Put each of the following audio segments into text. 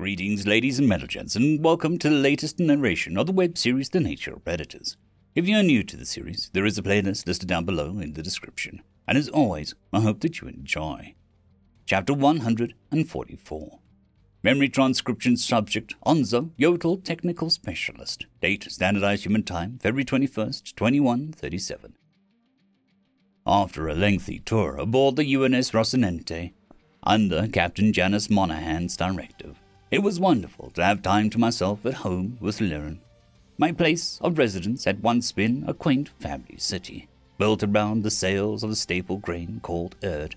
Greetings, ladies and gentlemen, and welcome to the latest narration of the web series The Nature of Predators. If you are new to the series, there is a playlist listed down below in the description, and as always, I hope that you enjoy. Chapter 144 Memory Transcription Subject Onzo, Yotul Technical Specialist. Date Standardized Human Time, February 21st, 2137. After a lengthy tour aboard the UNS Rocinante, under Captain Janice Monaghan's directive, it was wonderful to have time to myself at home with Liren. My place of residence had once been a quaint family city, built around the sales of a staple grain called Erd.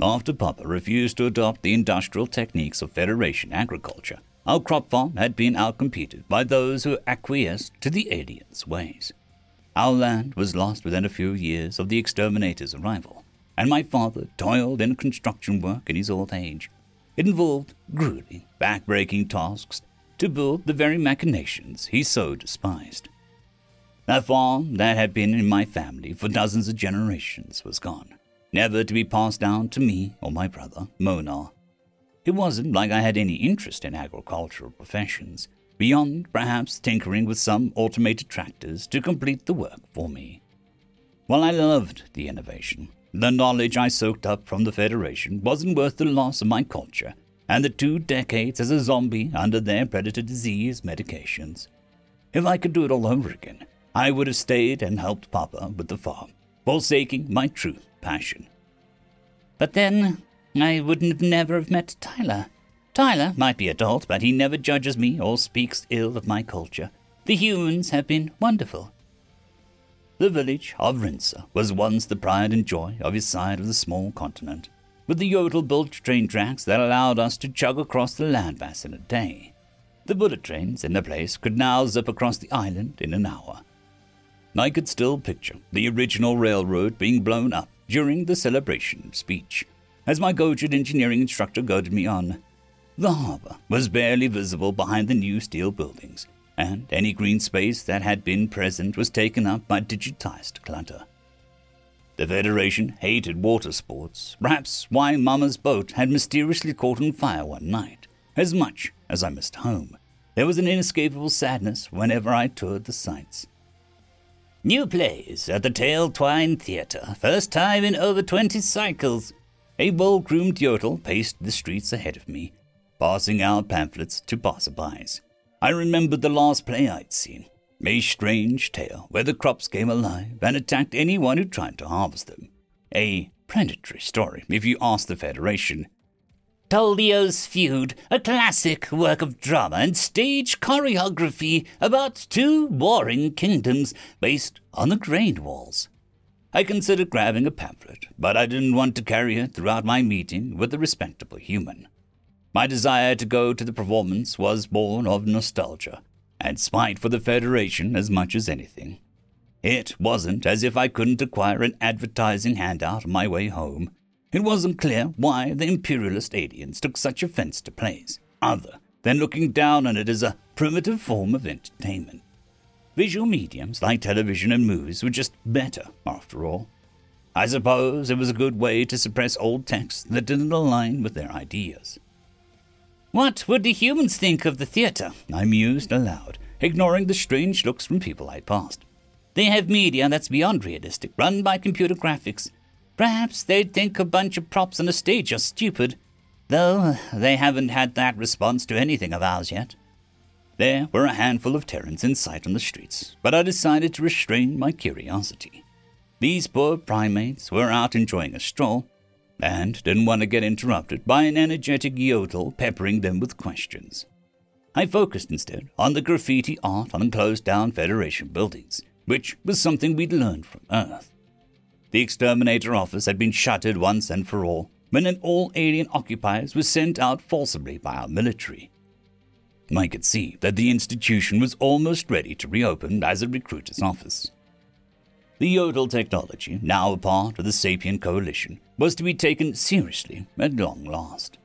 After Papa refused to adopt the industrial techniques of Federation agriculture, our crop farm had been outcompeted by those who acquiesced to the aliens' ways. Our land was lost within a few years of the exterminator's arrival, and my father toiled in construction work in his old age, it involved grueling, back-breaking tasks to build the very machinations he so despised. That farm that had been in my family for dozens of generations was gone, never to be passed down to me or my brother, Monar. It wasn't like I had any interest in agricultural professions, beyond perhaps tinkering with some automated tractors to complete the work for me. While I loved the innovation, the knowledge I soaked up from the Federation wasn't worth the loss of my culture and the two decades as a zombie under their predator disease medications. If I could do it all over again, I would have stayed and helped Papa with the farm, forsaking my true passion. But then, I wouldn't have never have met Tyler. Tyler might be adult, but he never judges me or speaks ill of my culture. The humans have been wonderful. The village of Rinsa was once the pride and joy of his side of the small continent, with the Yotul built train tracks that allowed us to chug across the landmass in a day. The bullet trains in the place could now zip across the island in an hour. I could still picture the original railroad being blown up during the celebration speech, as my Gojid engineering instructor goaded me on. The harbor was barely visible behind the new steel buildings, and any green space that had been present was taken up by digitized clutter. The Federation hated water sports, perhaps why Mama's boat had mysteriously caught on fire one night. As much as I missed home, there was an inescapable sadness whenever I toured the sights. New plays at the Tail Twine Theatre, first time in over twenty cycles. A well groomed Yotul paced the streets ahead of me, passing out pamphlets to passerbys. I remembered the last play I'd seen, a strange tale where the crops came alive and attacked anyone who tried to harvest them. A predatory story, if you ask the Federation. Toldio's Feud, a classic work of drama and stage choreography about two warring kingdoms based on the grain walls. I considered grabbing a pamphlet, but I didn't want to carry it throughout my meeting with a respectable human. My desire to go to the performance was born of nostalgia and spite for the Federation as much as anything. It wasn't as if I couldn't acquire an advertising handout on my way home. It wasn't clear why the imperialist aliens took such offense to plays, other than looking down on it as a primitive form of entertainment. Visual mediums like television and movies were just better, after all. I suppose it was a good way to suppress old texts that didn't align with their ideas. What would the humans think of the theatre? I mused aloud, ignoring the strange looks from people I passed. They have media that's beyond realistic, run by computer graphics. Perhaps they'd think a bunch of props on a stage are stupid, though they haven't had that response to anything of ours yet. There were a handful of Terrans in sight on the streets, but I decided to restrain my curiosity. These poor primates were out enjoying a stroll, and didn't want to get interrupted by an energetic Yotul peppering them with questions. I focused instead on the graffiti art on closed down Federation buildings, which was something we'd learned from Earth. The exterminator office had been shuttered once and for all when an all alien occupiers was sent out forcibly by our military. I could see that the institution was almost ready to reopen as a recruiter's office. The Yotul technology, now a part of the Sapient Coalition, was to be taken seriously at long last.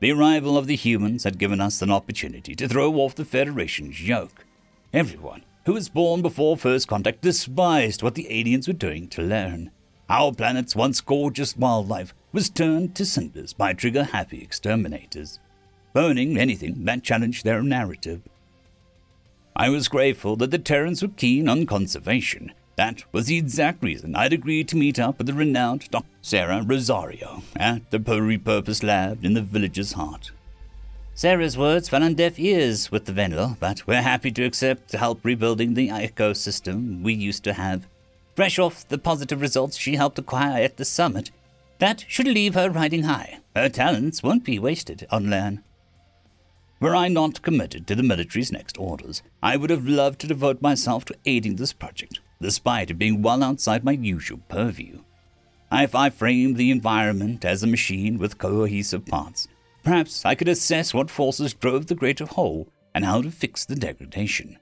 The arrival of the humans had given us an opportunity to throw off the Federation's yoke. Everyone who was born before first contact despised what the aliens were doing to learn. Our planet's once gorgeous wildlife was turned to cinders by trigger happy exterminators. burning anything that challenged their narrative. I was grateful that the Terrans were keen on conservation. That was the exact reason I'd agreed to meet up with the renowned Dr. Sarah Rosario at the repurposed lab in the village's heart. Sarah's words fell on deaf ears with the Vendor, but we're happy to accept to help rebuilding the ecosystem we used to have. Fresh off the positive results she helped acquire at the summit, that should leave her riding high. Her talents won't be wasted on Lan. Were I not committed to the military's next orders, I would have loved to devote myself to aiding this project, despite it being well outside my usual purview. If I framed the environment as a machine with cohesive parts, perhaps I could assess what forces drove the greater whole and how to fix the degradation.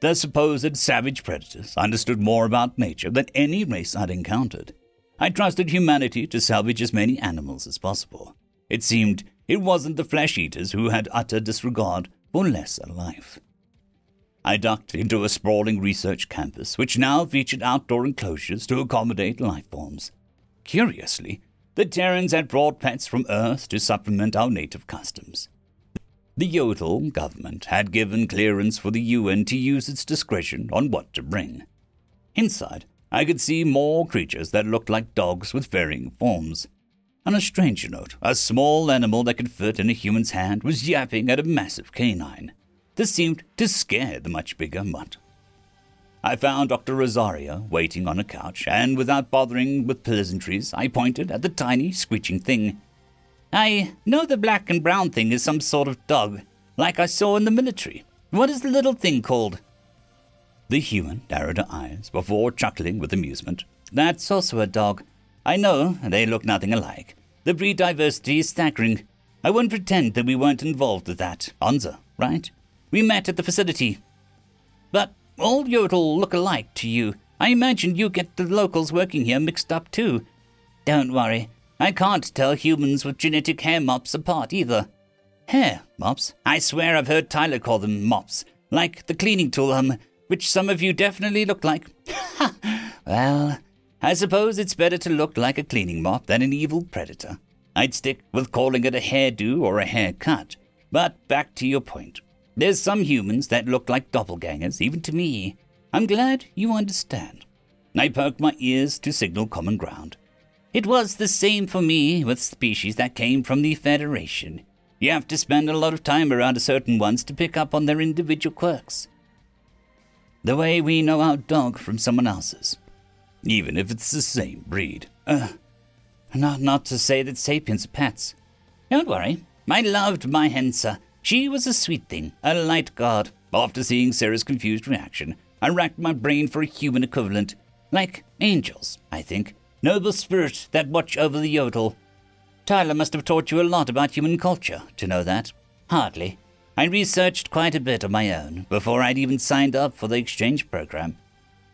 The supposed savage predators understood more about nature than any race I'd encountered. I trusted humanity to salvage as many animals as possible. It seemed it wasn't the flesh eaters who had utter disregard for lesser life. I ducked into a sprawling research campus, which now featured outdoor enclosures to accommodate life forms. Curiously, the Terrans had brought pets from Earth to supplement our native customs. The Yotul government had given clearance for the UN to use its discretion on what to bring. Inside, I could see more creatures that looked like dogs with varying forms. On a stranger note, a small animal that could fit in a human's hand was yapping at a massive canine. This seemed to scare the much bigger mutt. I found Dr. Rosario waiting on a couch, and without bothering with pleasantries, I pointed at the tiny, screeching thing. I know the black and brown thing is some sort of dog, like I saw in the military. What is the little thing called? The human narrowed her eyes before chuckling with amusement. That's also a dog. I know, they look nothing alike. The breed diversity is staggering. I won't pretend that we weren't involved with that. Anza, right? We met at the facility. But all Yotul look alike to you. I imagine you get the locals working here mixed up too. Don't worry. I can't tell humans with genetic hair mops apart either. Hair mops? I swear I've heard Tyler call them mops. Like the cleaning tool, um, which some of you definitely look like. well, I suppose it's better to look like a cleaning mop than an evil predator. I'd stick with calling it a hairdo or a haircut. But back to your point. There's some humans that look like doppelgangers, even to me. I'm glad you understand. I perked my ears to signal common ground. It was the same for me with species that came from the Federation. You have to spend a lot of time around certain ones to pick up on their individual quirks the way we know our dog from someone else's, even if it's the same breed. Uh, not, not to say that sapiens are pets. Don't worry, I loved my Hensa. She was a sweet thing, a light guard. After seeing Sarah's confused reaction, I racked my brain for a human equivalent. Like angels, I think. Noble spirits that watch over the Yotul. Tyler must have taught you a lot about human culture to know that. Hardly. I researched quite a bit of my own before I'd even signed up for the exchange program.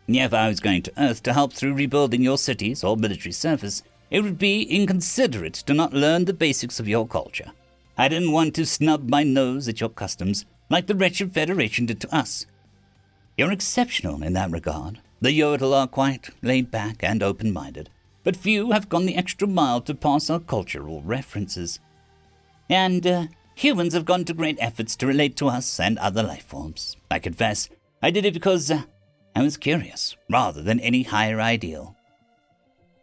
If I was going to Earth to help through rebuilding your cities or military service, it would be inconsiderate to not learn the basics of your culture. I didn't want to snub my nose at your customs like the wretched Federation did to us. You're exceptional in that regard. The Yotul are quite laid back and open minded, but few have gone the extra mile to pass our cultural references. And uh, Humans have gone to great efforts to relate to us and other life forms. I confess, I did it because uh, I was curious, rather than any higher ideal.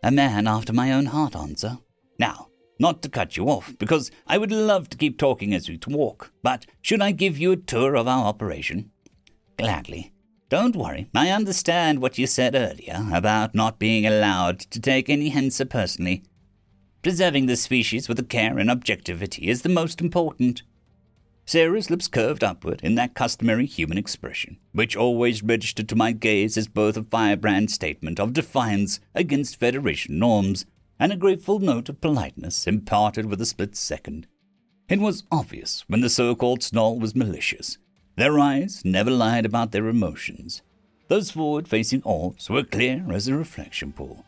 A man after my own heart, Anza. Now, not to cut you off, because I would love to keep talking as we talk, but should I give you a tour of our operation? Gladly. Don't worry, I understand what you said earlier about not being allowed to take any Hensa personally. Preserving the species with care and objectivity is the most important. Sarah's lips curved upward in that customary human expression, which always registered to my gaze as both a firebrand statement of defiance against Federation norms and a grateful note of politeness imparted with a split second. It was obvious when the so called snarl was malicious. Their eyes never lied about their emotions. Those forward facing orbs were clear as a reflection pool.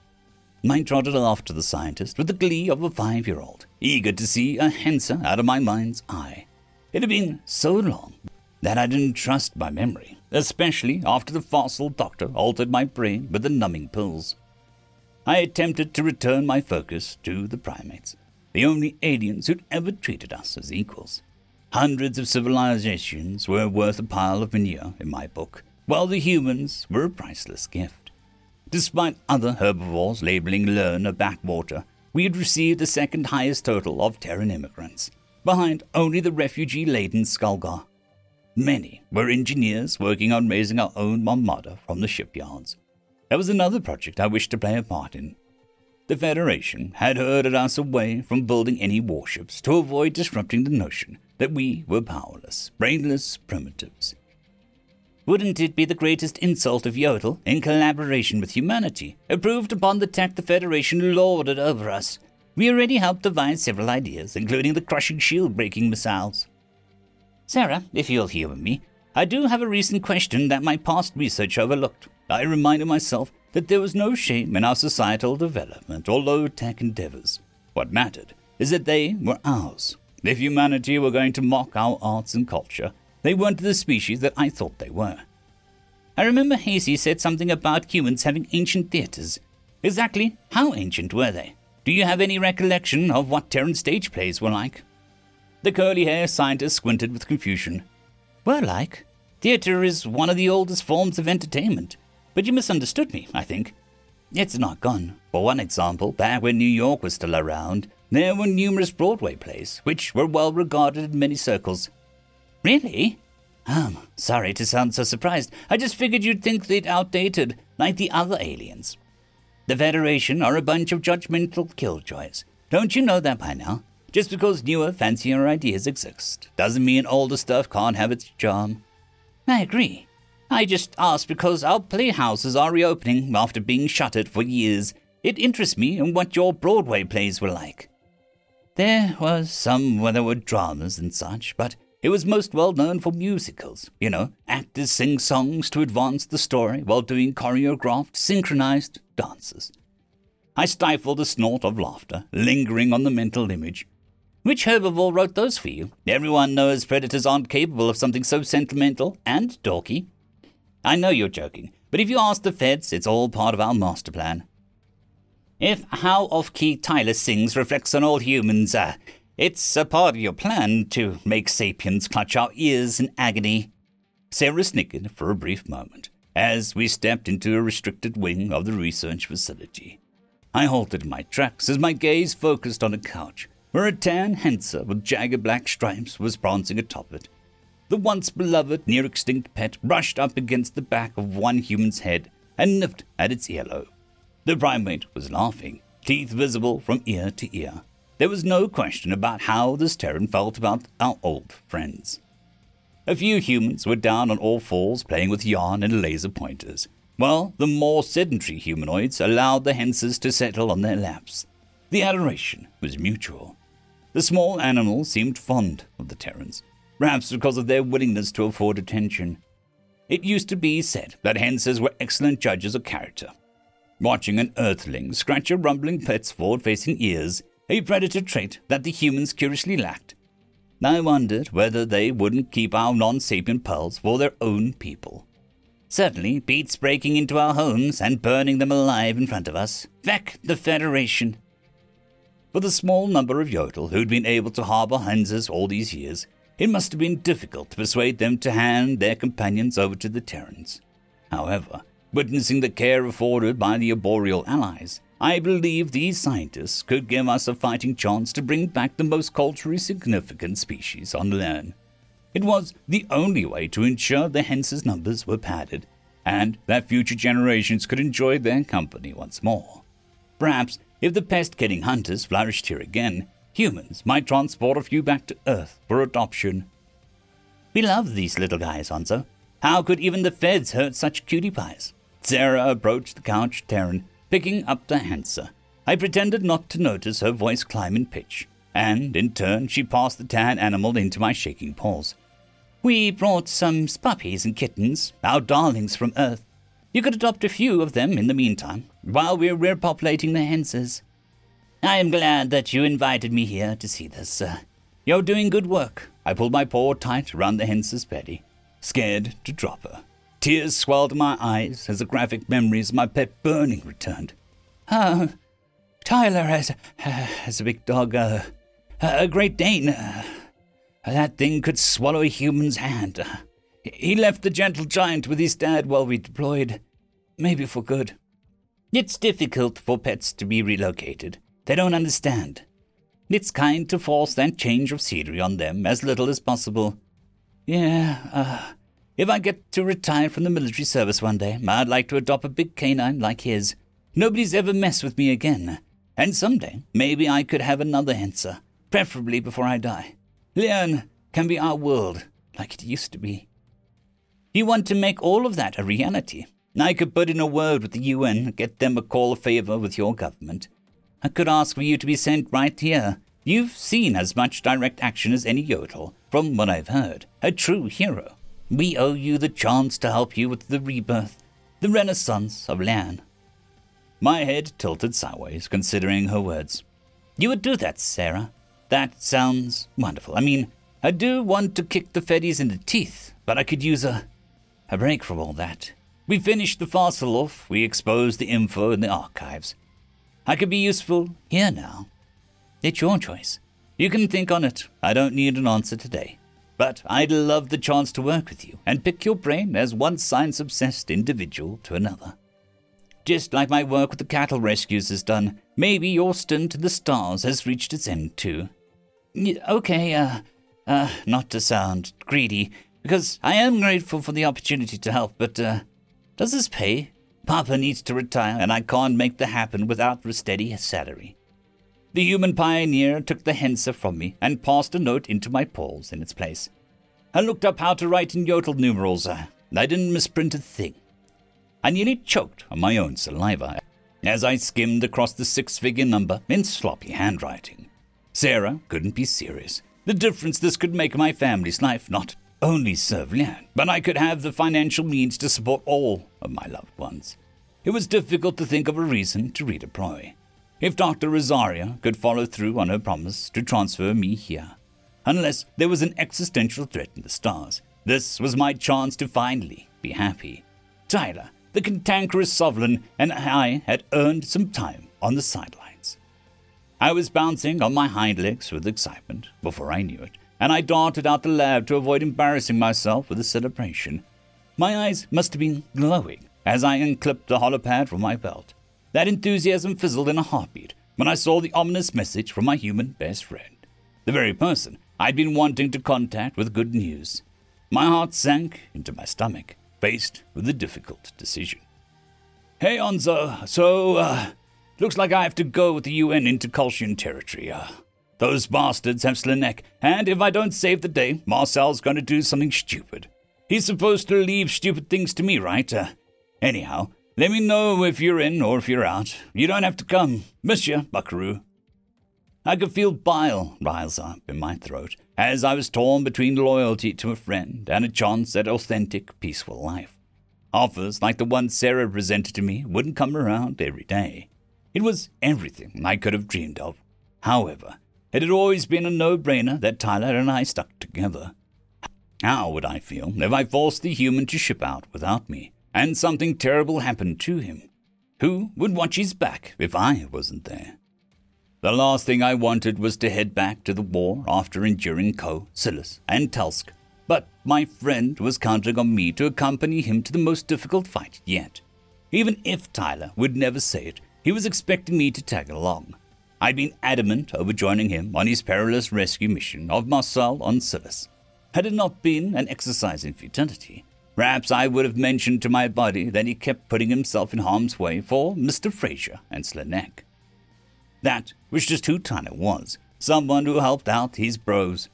I trotted off to the scientist with the glee of a five year old, eager to see a Hensa out of my mind's eye. It had been so long that I didn't trust my memory, especially after the fossil doctor altered my brain with the numbing pills. I attempted to return my focus to the primates. the only aliens who'd ever treated us as equals. Hundreds of civilizations were worth a pile of manure in my book, while the humans were a priceless gift. Despite other herbivores labeling Lurn a backwater, we had received the second highest total of Terran immigrants, behind only the refugee laden Skulgar. Many were engineers working on raising our own armada from the shipyards. There was another project I wished to play a part in. The Federation had herded us away from building any warships to avoid disrupting the notion that we were powerless, brainless primitives. Wouldn't it be the greatest insult if Yotul, in collaboration with humanity, improved upon the tech the Federation lorded over us? We already helped devise several ideas, including the crushing shield breaking missiles. Sarah, if you'll humor me, I do have a recent question that my past research overlooked. I reminded myself that there was no shame in our societal development or low tech endeavors. What mattered is that they were ours. If humanity were going to mock our arts and culture, they weren't the species that I thought they were. I remember Hazy said something about humans having ancient theaters. Exactly how ancient were they? Do you have any recollection of what Terran stage plays were like? The curly haired scientist squinted with confusion. Were like? Theater is one of the oldest forms of entertainment. But you misunderstood me, I think. It's not gone. For one example, back when New York was still around, there were numerous Broadway plays, which were well regarded in many circles. Really? Um, sorry to sound so surprised. I just figured you'd think they'd outdated, like the other aliens. The Federation are a bunch of judgmental killjoys. Don't you know that by now? Just because newer, fancier ideas exist doesn't mean older stuff can't have its charm. I agree. I just asked because our playhouses are reopening after being shuttered for years. It interests me in what your Broadway plays were like. There was some where there were dramas and such, but it was most well known for musicals. You know, actors sing songs to advance the story while doing choreographed, synchronized dances. I stifled a snort of laughter, lingering on the mental image. Which herbivore wrote those for you? Everyone knows predators aren't capable of something so sentimental and dorky. I know you're joking, but if you ask the feds, it's all part of our master plan. If how off key Tyler sings reflects on all humans, uh, it's a part of your plan to make sapiens clutch our ears in agony. Sarah snickered for a brief moment as we stepped into a restricted wing of the research facility. I halted my tracks as my gaze focused on a couch where a tan Henser with jagged black stripes was prancing atop it. The once beloved, near extinct pet brushed up against the back of one human's head and nipped at its earlobe. The primate was laughing, teeth visible from ear to ear. There was no question about how this Terran felt about our old friends. A few humans were down on all fours playing with yarn and laser pointers, while the more sedentary humanoids allowed the Hensers to settle on their laps. The adoration was mutual. The small animals seemed fond of the Terrans, perhaps because of their willingness to afford attention. It used to be said that Hensers were excellent judges of character. Watching an earthling scratch a rumbling pet's forward facing ears a predator trait that the humans curiously lacked. I wondered whether they wouldn't keep our non sapient pearls for their own people. Certainly beats breaking into our homes and burning them alive in front of us. Feck the Federation. For the small number of Yotul who'd been able to harbor Hensers all these years, it must have been difficult to persuade them to hand their companions over to the Terrans. However, witnessing the care afforded by the arboreal allies, I believe these scientists could give us a fighting chance to bring back the most culturally significant species on Lern. It was the only way to ensure the Henses' numbers were padded, and that future generations could enjoy their company once more. Perhaps, if the pest killing hunters flourished here again, humans might transport a few back to Earth for adoption. We love these little guys, Hanzo. How could even the feds hurt such cutie pies? Sarah approached the couch Terran picking up the Henser. I pretended not to notice her voice climb in pitch, and in turn she passed the tan animal into my shaking paws. We brought some puppies and kittens, our darlings from Earth. You could adopt a few of them in the meantime, while we're repopulating the Hensers. I am glad that you invited me here to see this, sir. You're doing good work. I pulled my paw tight around the Henser's belly, scared to drop her. Tears swelled my eyes as the graphic memories of my pet burning returned. Ah, Tyler has, has a big dog, uh, a Great Dane. Uh, that thing could swallow a human's hand. He left the gentle giant with his dad while we deployed, maybe for good. It's difficult for pets to be relocated. They don't understand. It's kind to force that change of scenery on them as little as possible. Yeah, uh, if I get to retire from the military service one day, I'd like to adopt a big canine like his. Nobody's ever messed with me again. And someday, maybe I could have another answer, preferably before I die. Leon can be our world, like it used to be. You want to make all of that a reality. I could put in a word with the UN, get them a call of favor with your government. I could ask for you to be sent right here. You've seen as much direct action as any Yotul, from what I've heard. A true hero. We owe you the chance to help you with the rebirth, the renaissance of Lan. My head tilted sideways, considering her words. You would do that, Sarah. That sounds wonderful. I mean, I do want to kick the Feddies in the teeth, but I could use a, a break from all that. We finished the fossil off, we exposed the info in the archives. I could be useful here now. It's your choice. You can think on it. I don't need an answer today. But I'd love the chance to work with you and pick your brain as one science obsessed individual to another. Just like my work with the cattle rescues has done, maybe your stint in the stars has reached its end too. Okay, uh, uh, not to sound greedy, because I am grateful for the opportunity to help, but, uh, does this pay? Papa needs to retire, and I can't make that happen without a steady salary. The human pioneer took the Hensa from me and passed a note into my paws in its place. I looked up how to write in Yotul numerals. I didn't misprint a thing. I nearly choked on my own saliva as I skimmed across the six figure number in sloppy handwriting. Sarah couldn't be serious. The difference this could make my family's life not only serve Lian, but I could have the financial means to support all of my loved ones. It was difficult to think of a reason to redeploy. If Dr. Rosario could follow through on her promise to transfer me here, unless there was an existential threat in the stars, this was my chance to finally be happy. Tyler, the cantankerous sovereign, and I had earned some time on the sidelines. I was bouncing on my hind legs with excitement before I knew it, and I darted out the lab to avoid embarrassing myself with the celebration. My eyes must have been glowing as I unclipped the holopad from my belt. That enthusiasm fizzled in a heartbeat when I saw the ominous message from my human best friend, the very person I'd been wanting to contact with good news. My heart sank into my stomach, faced with a difficult decision. Hey, Onzo, so, uh, looks like I have to go with the UN into Kolshian territory. Uh, those bastards have Slanek, and if I don't save the day, Marcel's going to do something stupid. He's supposed to leave stupid things to me, right? Uh, anyhow, let me know if you're in or if you're out. You don't have to come. Miss you, buckaroo. I could feel bile rise up in my throat as I was torn between loyalty to a friend and a chance at authentic, peaceful life. Offers like the one Sarah presented to me wouldn't come around every day. It was everything I could have dreamed of. However, it had always been a no brainer that Tyler and I stuck together. How would I feel if I forced the human to ship out without me, and something terrible happened to him? Who would watch his back if I wasn't there? The last thing I wanted was to head back to the war after enduring Ko, Silas, and Telsk, but my friend was counting on me to accompany him to the most difficult fight yet. Even if Tyler would never say it, he was expecting me to tag along. I'd been adamant over joining him on his perilous rescue mission of Marcel on Silas. Had it not been an exercise in futility, perhaps I would have mentioned to my body that he kept putting himself in harm's way for Mr. Fraser and Slanek. That was just who Tyler was, someone who helped out his bros.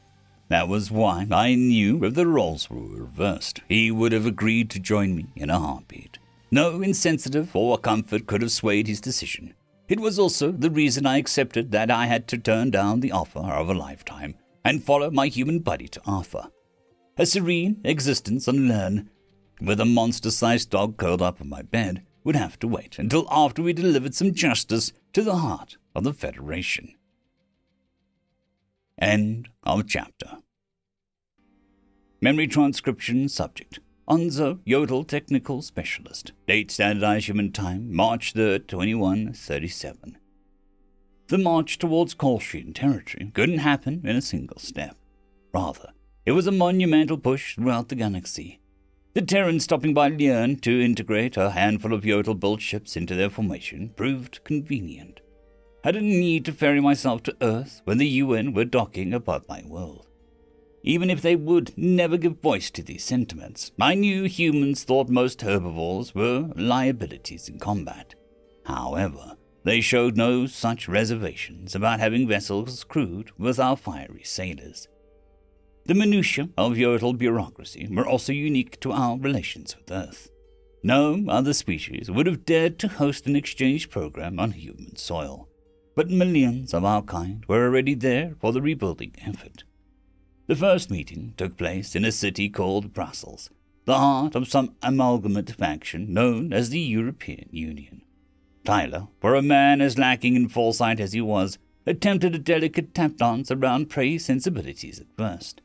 That was why I knew if the roles were reversed, he would have agreed to join me in a heartbeat. No insensitive or comfort could have swayed his decision. It was also the reason I accepted that I had to turn down the offer of a lifetime and follow my human buddy to Arthur. A serene existence on Lern, with a monster sized dog curled up on my bed, would have to wait until after we delivered some justice to the heart of the Federation. End of chapter. Memory transcription subject Onzo Yotul Technical Specialist. Date Standardized Human Time, March 3rd, 2137. The march towards Kolshian territory couldn't happen in a single step. Rather, it was a monumental push throughout the galaxy. The Terrans stopping by Leirn to integrate a handful of Yotul built ships into their formation proved convenient. I didn't need to ferry myself to Earth when the UN were docking above my world. Even if they would never give voice to these sentiments, I knew humans thought most herbivores were liabilities in combat. However, they showed no such reservations about having vessels crewed with our fiery sailors. The minutiae of Yotul bureaucracy were also unique to our relations with Earth. No other species would have dared to host an exchange program on human soil but millions of our kind were already there for the rebuilding effort. The first meeting took place in a city called Brussels, the heart of some amalgamate faction known as the European Union. Tyler, for a man as lacking in foresight as he was, attempted a delicate tap dance around prey sensibilities at first.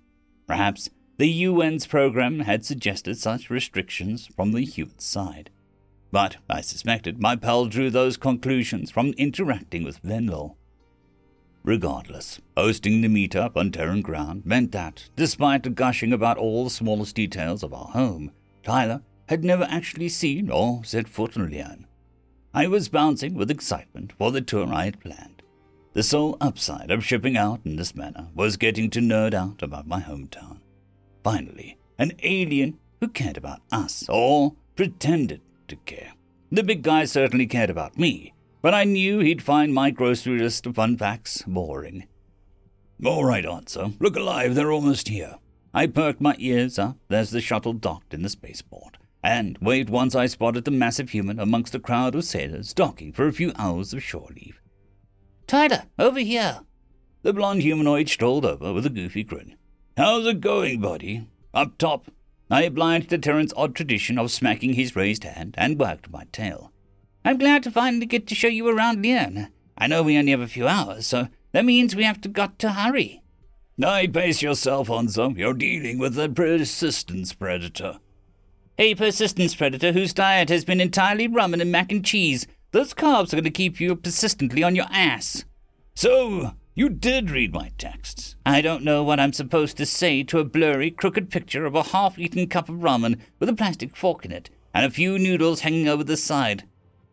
Perhaps the UN's program had suggested such restrictions from the human side. But I suspected my pal drew those conclusions from interacting with Venlo. Regardless, hosting the meetup on Terran ground meant that, despite gushing about all the smallest details of our home, Tyler had never actually seen or set foot in Leirn. I was bouncing with excitement for the tour I had planned. The sole upside of shipping out in this manner was getting to nerd out about my hometown. Finally, an alien who cared about us, or pretended to care. The big guy certainly cared about me, but I knew he'd find my grocery list of fun facts boring. All right, answer. Look alive, they're almost here. I perked my ears up as the shuttle docked in the spaceport, and waved once I spotted the massive human amongst a crowd of sailors docking for a few hours of shore leave. Tyler, over here. The blond humanoid strolled over with a goofy grin. How's it going, buddy? Up top, I obliged to Terran's odd tradition of smacking his raised hand and wagged my tail. I'm glad to finally get to show you around Leirn. I know we only have a few hours, so that means we have to got to hurry. I pace yourself, on some. You're dealing with a persistence predator. A persistence predator whose diet has been entirely ramen and mac and cheese. Those carbs are going to keep you persistently on your ass. So, you did read my texts. I don't know what I'm supposed to say to a blurry, crooked picture of a half eaten cup of ramen with a plastic fork in it and a few noodles hanging over the side.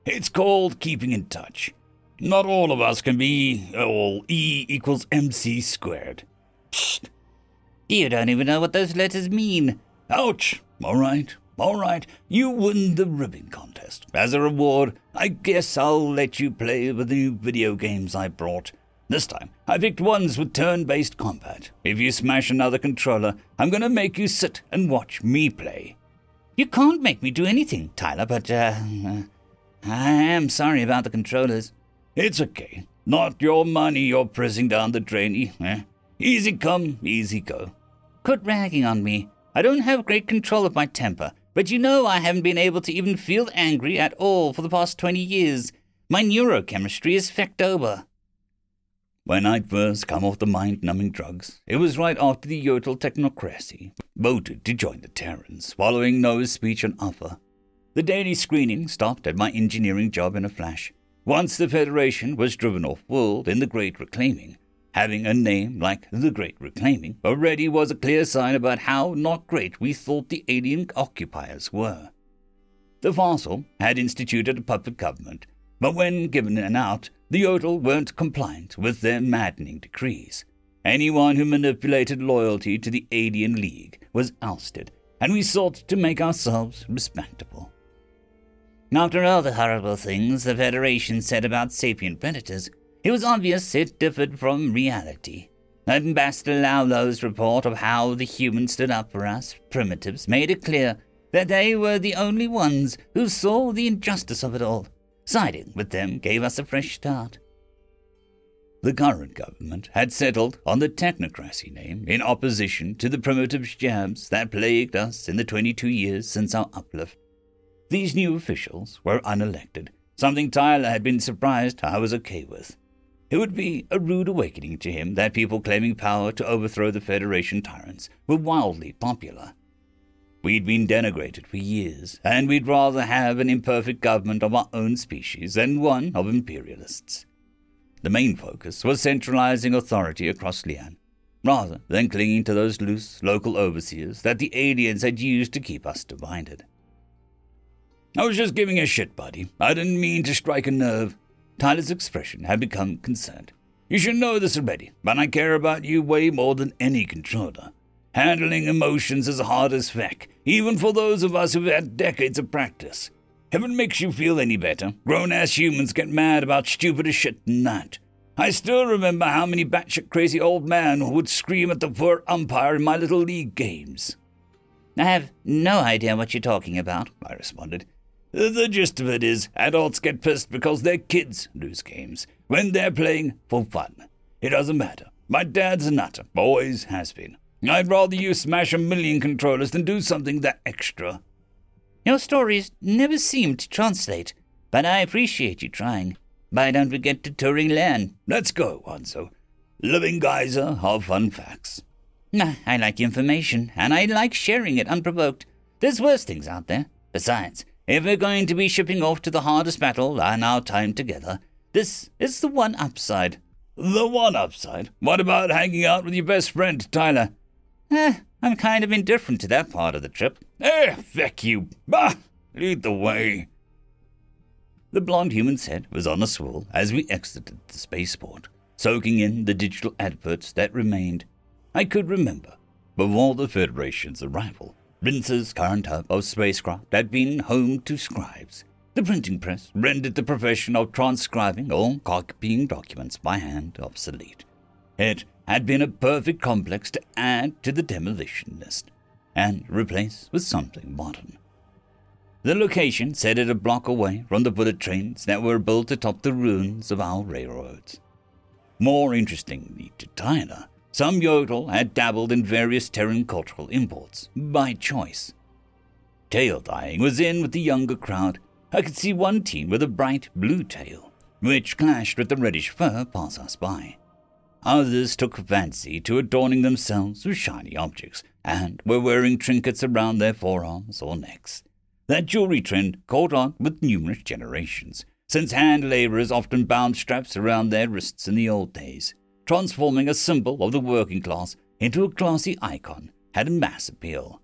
It's called keeping in touch. Not all of us can be all E equals MC squared. Psst. You don't even know what those letters mean. Ouch. All right. All right. You win the ribbon contest. As a reward, I guess I'll let you play with the new video games I brought. This time, I picked ones with turn based combat. If you smash another controller, I'm gonna make you sit and watch me play. You can't make me do anything, Tyler, but, uh, uh, I am sorry about the controllers. It's okay. Not your money you're pressing down the drain, eh? Easy come, easy go. Quit ragging on me. I don't have great control of my temper, but you know I haven't been able to even feel angry at all for the past 20 years. My neurochemistry is fecked over. When I'd first come off the mind numbing drugs, it was right after the Yotul technocracy voted to join the Terrans, following Noah's speech on Alpha. The daily screening stopped at my engineering job in a flash. Once the Federation was driven off world in the Great Reclaiming, having a name like the Great Reclaiming already was a clear sign about how not great we thought the alien occupiers were. The Fossil had instituted a puppet government but when given an out, the Yotul weren't compliant with their maddening decrees. Anyone who manipulated loyalty to the Alien League was ousted, and we sought to make ourselves respectable. After all the horrible things the Federation said about sapient predators, it was obvious it differed from reality. Ambassador Laulo's report of how the humans stood up for us, primitives, made it clear that they were the only ones who saw the injustice of it all Siding with them gave us a fresh start. The current government had settled on the technocracy name in opposition to the primitive jabs that plagued us in the 22 years since our uplift. These new officials were unelected, something Tyler had been surprised I was okay with. It would be a rude awakening to him that people claiming power to overthrow the Federation tyrants were wildly popular. We'd been denigrated for years, and we'd rather have an imperfect government of our own species than one of imperialists. the main focus was centralizing authority across Lian, rather than clinging to those loose local overseers that the aliens had used to keep us divided. I was just giving a shit, buddy. I didn't mean to strike a nerve. Tyler's expression had become concerned. You should know this already, but I care about you way more than any controller. Handling emotions is hard as feck, even for those of us who've had decades of practice. If it makes you feel any better, grown ass humans get mad about stupider shit than that. I still remember how many batshit crazy old men would scream at the poor umpire in my little league games. I have no idea what you're talking about, I responded. The gist of it is, adults get pissed because their kids lose games when they're playing for fun. It doesn't matter. My dad's a nutter, always has been. I'd rather you smash a million controllers than do something that extra. Your stories never seem to translate, but I appreciate you trying. Why don't we get to touring land? Let's go, Hanzo. Living geyser of fun facts. Nah, I like information, and I like sharing it unprovoked. There's worse things out there. Besides, if we're going to be shipping off to the hardest battle in our time together, this is the one upside. The one upside? What about hanging out with your best friend, Tyler? Eh, I'm kind of indifferent to that part of the trip. Eh, feck you. Bah! Lead the way. The blond human's head was on a swivel as we exited the spaceport, soaking in the digital adverts that remained. I could remember, before the Federation's arrival, Rince's current hub of spacecraft had been home to scribes. The printing press rendered the profession of transcribing or copying documents by hand obsolete. It had been a perfect complex to add to the demolition list and replace with something modern. The location set it a block away from the bullet trains that were built atop the ruins of our railroads. More interestingly to Tyler, some Yotul had dabbled in various Terran cultural imports by choice. Tail dyeing was in with the younger crowd. I could see one team with a bright blue tail, which clashed with the reddish fur pass us by. Others took fancy to adorning themselves with shiny objects and were wearing trinkets around their forearms or necks. That jewelry trend caught on with numerous generations, since hand labourers often bound straps around their wrists in the old days. Transforming a symbol of the working class into a classy icon had a mass appeal.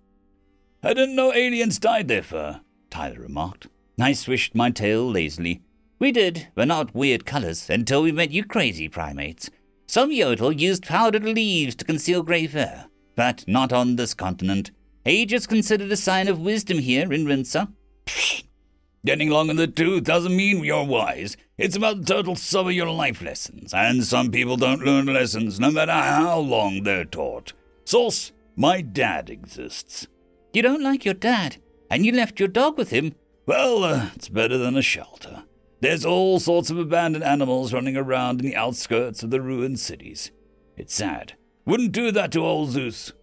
I didn't know aliens dyed their fur, Tyler remarked. I swished my tail lazily. We did, but not weird colors until we met you crazy primates. Some Yotul used powdered leaves to conceal grey fur, but not on this continent. Age is considered a sign of wisdom here in Rinsa. Getting long in the tooth doesn't mean you're wise. It's about the total sum of your life lessons, and some people don't learn lessons no matter how long they're taught. Sauce, my dad exists. You don't like your dad, and you left your dog with him? Well, uh, it's better than a shelter. There's all sorts of abandoned animals running around in the outskirts of the ruined cities. It's sad. Wouldn't do that to old Zeus.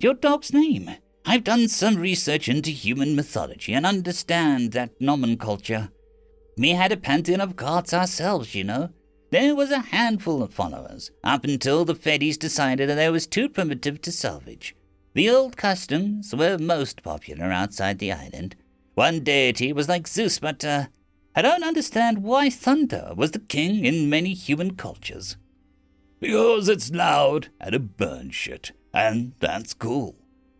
Your dog's name? I've done some research into human mythology and understand that nomenclature. We had a pantheon of gods ourselves, you know. There was a handful of followers, up until the Feddies decided that they was too primitive to salvage. The old customs were most popular outside the island. One deity was like Zeus, but uh, I don't understand why thunder was the king in many human cultures. Because it's loud and a burn shit, and that's cool.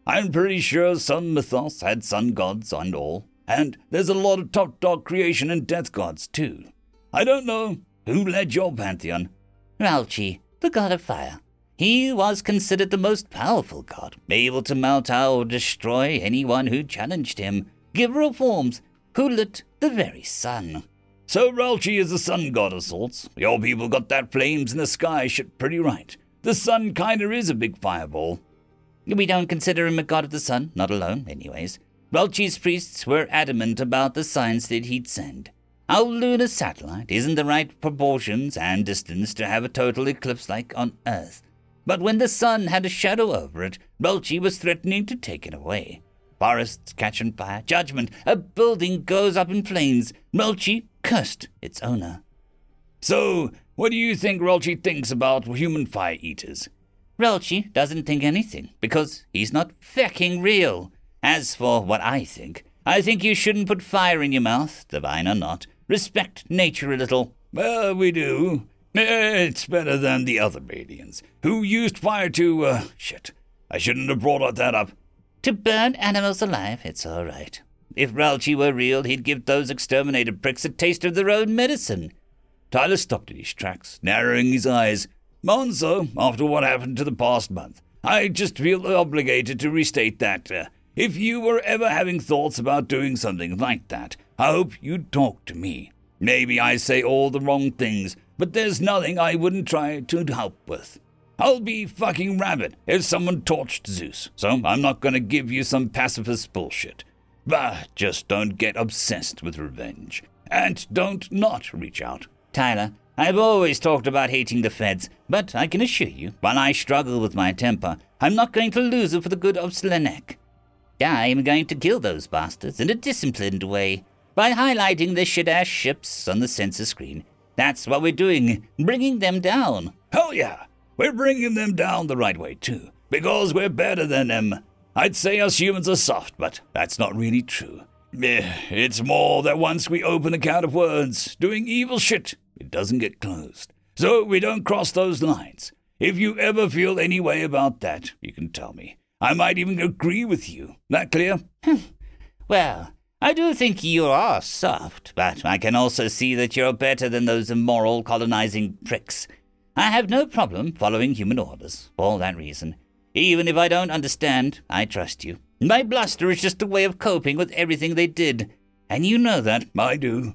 I'm pretty sure some mythos had sun gods and all, and there's a lot of top dog creation and death gods too. I don't know who led your pantheon. Ralchi, the god of fire. He was considered the most powerful god, able to melt out or destroy anyone who challenged him, giver of forms, who lit the very sun. So Ralchi is a sun god of sorts. Your people got that flames in the sky shit pretty right. The sun kinda is a big fireball. We don't consider him a god of the sun, not alone, anyways. Ralchi's priests were adamant about the signs that he'd send. Our lunar satellite isn't the right proportions and distance to have a total eclipse like on Earth. But when the sun had a shadow over it, Ralchi was threatening to take it away. Forests catch on fire, judgment, a building goes up in flames. Ralchi cursed its owner. So, what do you think Ralchi thinks about human fire eaters? Ralchi doesn't think anything, because he's not fucking real. As for what I think, I think you shouldn't put fire in your mouth, divine or not. Respect nature a little. Well, we do. It's better than the other aliens, who used fire to, uh, shit. I shouldn't have brought that up. To burn animals alive, it's all right. If Ralchi were real, he'd give those exterminated pricks a taste of their own medicine. Tyler stopped in his tracks, narrowing his eyes. Monzo, after what happened to the past month, I just feel obligated to restate that. Uh, if you were ever having thoughts about doing something like that, I hope you'd talk to me. Maybe I say all the wrong things, but there's nothing I wouldn't try to help with. I'll be fucking rabid if someone torched Zeus, so I'm not gonna give you some pacifist bullshit. But just don't get obsessed with revenge. And don't not reach out. Tyler, I've always talked about hating the feds, but I can assure you, while I struggle with my temper, I'm not going to lose it for the good of Slanek. I'm going to kill those bastards in a disciplined way by highlighting the shit ass ships on the sensor screen. That's what we're doing, bringing them down. Hell yeah! We're bringing them down the right way too, because we're better than them. I'd say us humans are soft, but that's not really true. Eh, it's more that once we open a can of words, doing evil shit, it doesn't get closed. So we don't cross those lines. If you ever feel any way about that, you can tell me. I might even agree with you. That clear? Hmm. well, I do think you are soft, but I can also see that you're better than those immoral colonizing pricks. I have no problem following human orders, for that reason. Even if I don't understand, I trust you. My bluster is just a way of coping with everything they did, and you know that. I do.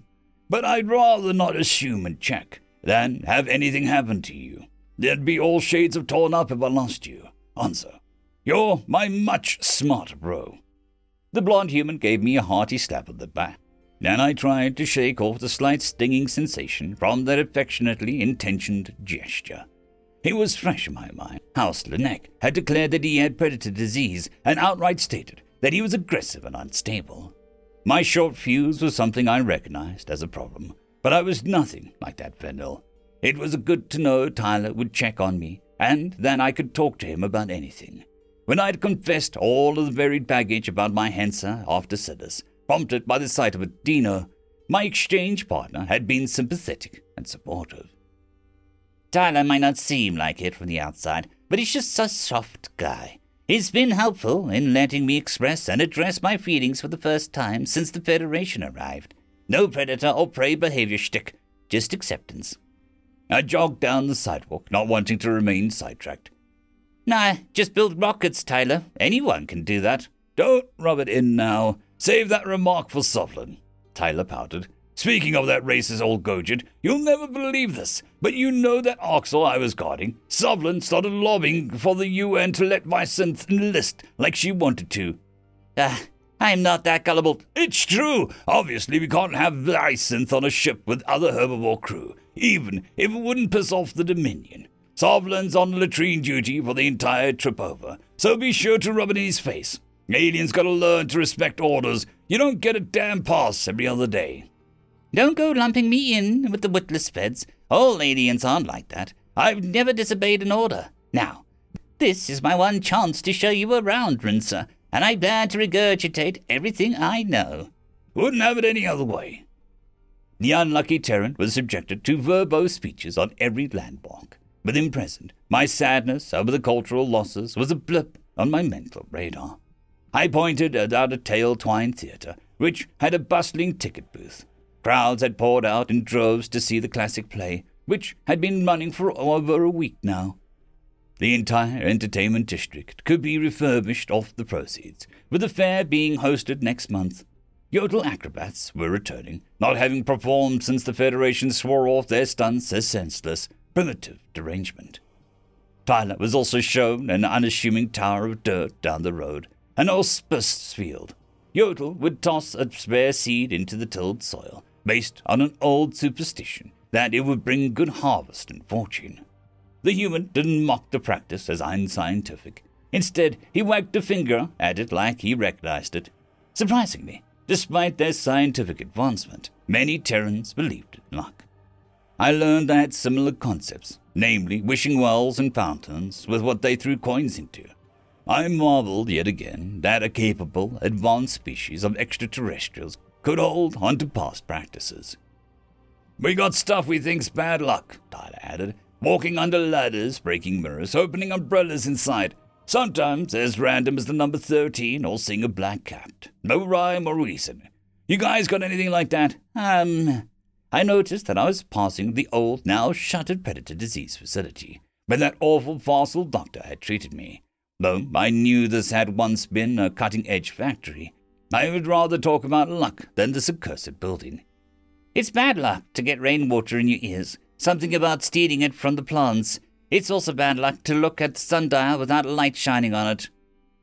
But I'd rather not assume and check than have anything happen to you. There'd be all shades of torn up if I lost you. Onso. You're my much smarter bro. The blond human gave me a hearty slap on the back. Then I tried to shake off the slight stinging sensation from that affectionately intentioned gesture. It was fresh in my mind how Slanek had declared that he had predator disease and outright stated that he was aggressive and unstable. My short fuse was something I recognized as a problem, but I was nothing like that Venlil. It was a good to know Tyler would check on me, and then I could talk to him about anything. When I had confessed all of the buried baggage about my Hensa after Siddis, prompted by the sight of a Dino, my exchange partner had been sympathetic and supportive. Tyler might not seem like it from the outside, but he's just a soft guy. He's been helpful in letting me express and address my feelings for the first time since the Federation arrived. No predator or prey behavior shtick, just acceptance. I jogged down the sidewalk, not wanting to remain sidetracked. Nah, just build rockets, Tyler. Anyone can do that. Don't rub it in now. Save that remark for Sovlin. Tyler pouted. Speaking of that racist old Gojid, you'll never believe this, but you know that Arxur I was guarding, Sovlin started lobbying for the UN to let Vicynth enlist like she wanted to. Ah, I'm not that gullible. It's true. Obviously, we can't have Vicynth on a ship with other herbivore crew, even if it wouldn't piss off the Dominion. Sovlin's on latrine duty for the entire trip over, so be sure to rub it in his face. Aliens gotta learn to respect orders. You don't get a damn pass every other day. Don't go lumping me in with the witless feds. All aliens aren't like that. I've never disobeyed an order. Now, this is my one chance to show you around, Rinser, and I plan to regurgitate everything I know. Wouldn't have it any other way. The unlucky Terran was subjected to verbose speeches on every landmark. But in present, my sadness over the cultural losses was a blip on my mental radar. I pointed at a tail twine theatre, which had a bustling ticket booth. Crowds had poured out in droves to see the classic play, which had been running for over a week now. The entire entertainment district could be refurbished off the proceeds, with the fair being hosted next month. Yotul acrobats were returning, not having performed since the Federation swore off their stunts as senseless, primitive derangement. Tyler was also shown an unassuming tower of dirt down the road, an auspicious field. Yotul would toss a spare seed into the tilled soil, based on an old superstition that it would bring good harvest and fortune. The human didn't mock the practice as unscientific. Instead, he wagged a finger at it like he recognized it. Surprisingly, despite their scientific advancement, many Terrans believed in luck. I learned I had similar concepts, namely wishing wells and fountains with what they threw coins into. I marveled yet again that a capable, advanced species of extraterrestrials could hold on to past practices. We got stuff we think's bad luck, Tyler added. Walking under ladders, breaking mirrors, opening umbrellas inside. Sometimes as random as the number 13 or seeing a black cat. No rhyme or reason. You guys got anything like that? Um, I noticed that I was passing the old, now shuttered predator disease facility, where that awful fossil doctor had treated me. Though I knew this had once been a cutting edge factory, I would rather talk about luck than this accursed building. It's bad luck to get rainwater in your ears, something about stealing it from the plants. It's also bad luck to look at the sundial without light shining on it.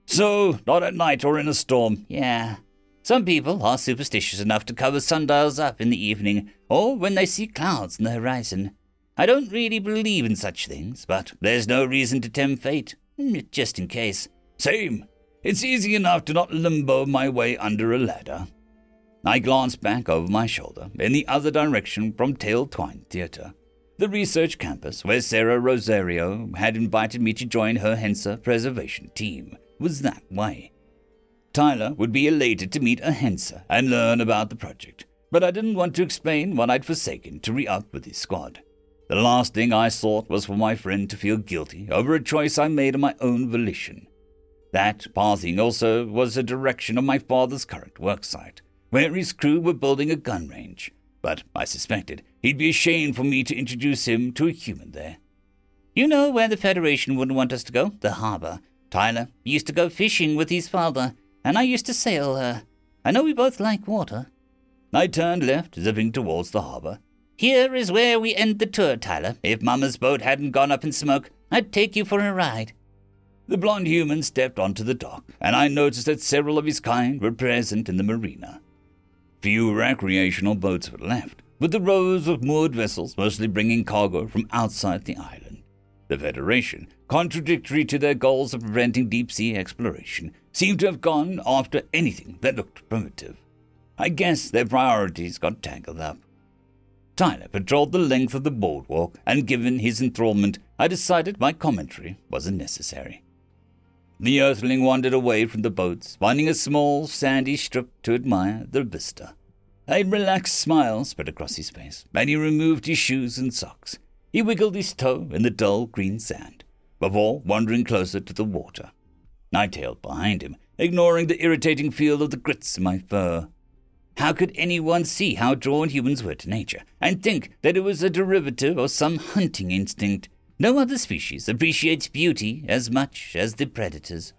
So, not at night or in a storm? Yeah. Some people are superstitious enough to cover sundials up in the evening, or when they see clouds on the horizon. I don't really believe in such things, but there's no reason to tempt fate, mm, just in case. Same. It's easy enough to not limbo my way under a ladder. I glanced back over my shoulder in the other direction from Tail Twine Theatre, the research campus where Sarah Rosario had invited me to join her Hensa preservation team was that way. Tyler would be elated to meet a Hensa and learn about the project, but I didn't want to explain what I'd forsaken to re up with his squad. The last thing I sought was for my friend to feel guilty over a choice I made of my own volition. That pathing also was the direction of my father's current worksite, where his crew were building a gun range, but I suspected he'd be ashamed for me to introduce him to a human there. You know where the Federation wouldn't want us to go? The harbor. Tyler used to go fishing with his father, and I used to sail her. I know we both like water. I turned left, zipping towards the harbor. Here is where we end the tour, Tyler. If Mama's boat hadn't gone up in smoke, I'd take you for a ride. The blond human stepped onto the dock, and I noticed that several of his kind were present in the marina. Few recreational boats were left, with the rows of moored vessels mostly bringing cargo from outside the island. The Federation, contradictory to their goals of preventing deep sea exploration, seemed to have gone after anything that looked primitive. I guess their priorities got tangled up. Tyler patrolled the length of the boardwalk, and given his enthrallment, I decided my commentary wasn't necessary. The earthling wandered away from the boats, finding a small, sandy strip to admire the vista. A relaxed smile spread across his face, and he removed his shoes and socks. He wiggled his toe in the dull green sand, before wandering closer to the water. I tailed behind him, ignoring the irritating feel of the grits in my fur. How could anyone see how drawn humans were to nature and think that it was a derivative of some hunting instinct? No other species appreciates beauty as much as the predators.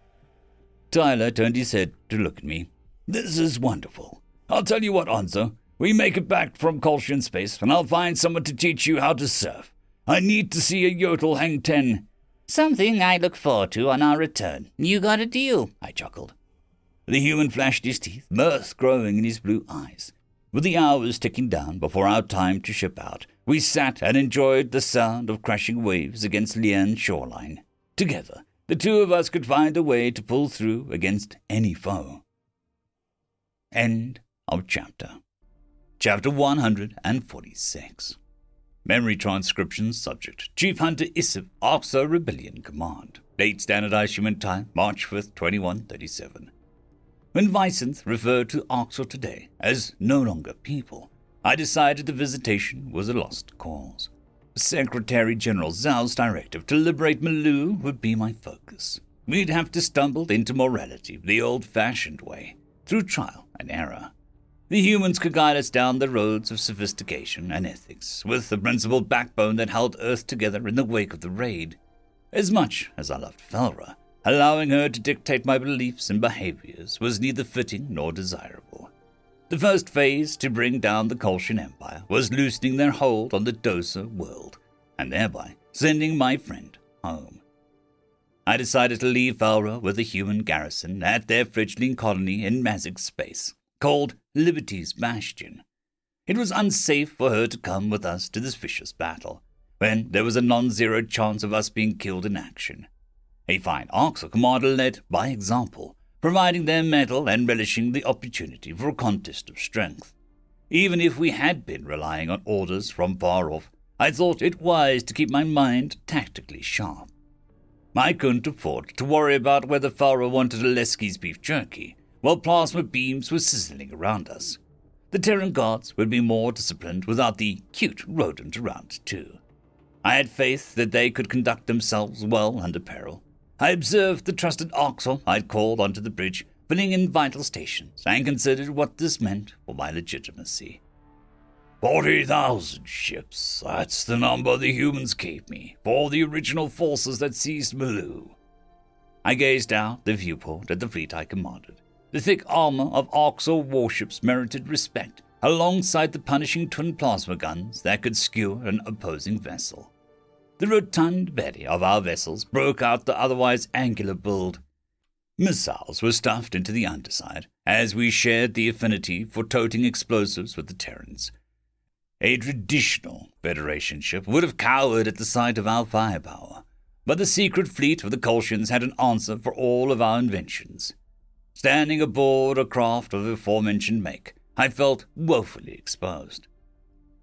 Tyler turned his head to look at me. This is wonderful. I'll tell you what, Onso. We make it back from Kolshian space, and I'll find someone to teach you how to surf. I need to see a Yotul hang ten. Something I look forward to on our return. You got a deal, I chuckled. The human flashed his teeth, mirth growing in his blue eyes. With the hours ticking down before our time to ship out, we sat and enjoyed the sound of crashing waves against Leirn's shoreline. Together, the two of us could find a way to pull through against any foe. End of chapter. Chapter 146. Memory transcription subject Chief Hunter Isif, Arxur Rebellion Command. Date standardized human time March 5th, 2137. When Vicynth referred to Arxur today as no longer people, I decided the visitation was a lost cause. Secretary General Zhao's directive to liberate Malu would be my focus. We'd have to stumble into morality the old fashioned way, through trial and error. The humans could guide us down the roads of sophistication and ethics, with the principled backbone that held Earth together in the wake of the raid. As much as I loved Felra, Allowing her to dictate my beliefs and behaviors was neither fitting nor desirable. The first phase to bring down the Kolshian Empire was loosening their hold on the Dosa world, and thereby sending my friend home. I decided to leave Felra with a human garrison at their fledgling colony in Mazic space, called Liberty's Bastion. It was unsafe for her to come with us to this vicious battle, when there was a non zero chance of us being killed in action. A fine Arxur commander led by example, providing their mettle and relishing the opportunity for a contest of strength. Even if we had been relying on orders from far off, I thought it wise to keep my mind tactically sharp. I couldn't afford to worry about whether Felra wanted a Aleski's beef jerky, while plasma beams were sizzling around us. the Terran guards would be more disciplined without the cute rodent around, too. I had faith that they could conduct themselves well under peril. I observed the trusted Arxur I'd called onto the bridge, filling in vital stations, and considered what this meant for my legitimacy. Forty thousand ships, that's the number the humans gave me, for the original forces that seized Malu. I gazed out the viewport at the fleet I commanded. The thick armor of Oxel warships merited respect, alongside the punishing twin plasma guns that could skewer an opposing vessel. The rotund belly of our vessels broke out the otherwise angular build. Missiles were stuffed into the underside, as we shared the affinity for toting explosives with the Terrans. A traditional Federation ship would have cowered at the sight of our firepower, but the secret fleet of the Kolshians had an answer for all of our inventions. Standing aboard a craft of the aforementioned make, I felt woefully exposed.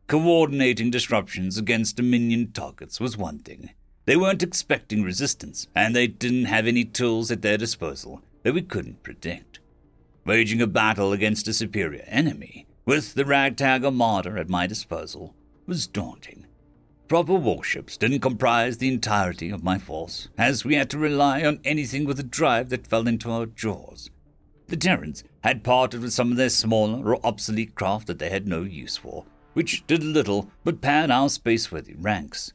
Coordinating disruptions against Dominion targets was one thing. They weren't expecting resistance, and they didn't have any tools at their disposal that we couldn't predict. Waging a battle against a superior enemy, with the ragtag armada at my disposal, was daunting. Proper warships didn't comprise the entirety of my force, as we had to rely on anything with a drive that fell into our jaws. The Terrans had parted with some of their smaller or obsolete craft that they had no use for, which did little but pad our spaceworthy ranks.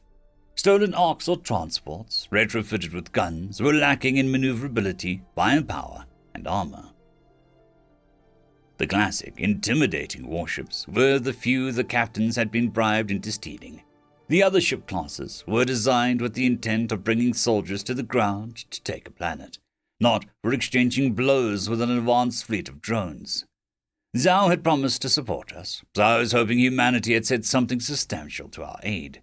Stolen arcs or transports, retrofitted with guns, were lacking in maneuverability, firepower, and armor. The classic, intimidating warships were the few the captains had been bribed into stealing. The other ship classes were designed with the intent of bringing soldiers to the ground to take a planet not for exchanging blows with an advanced fleet of drones. Zhao had promised to support us, so I was hoping humanity had said something substantial to our aid.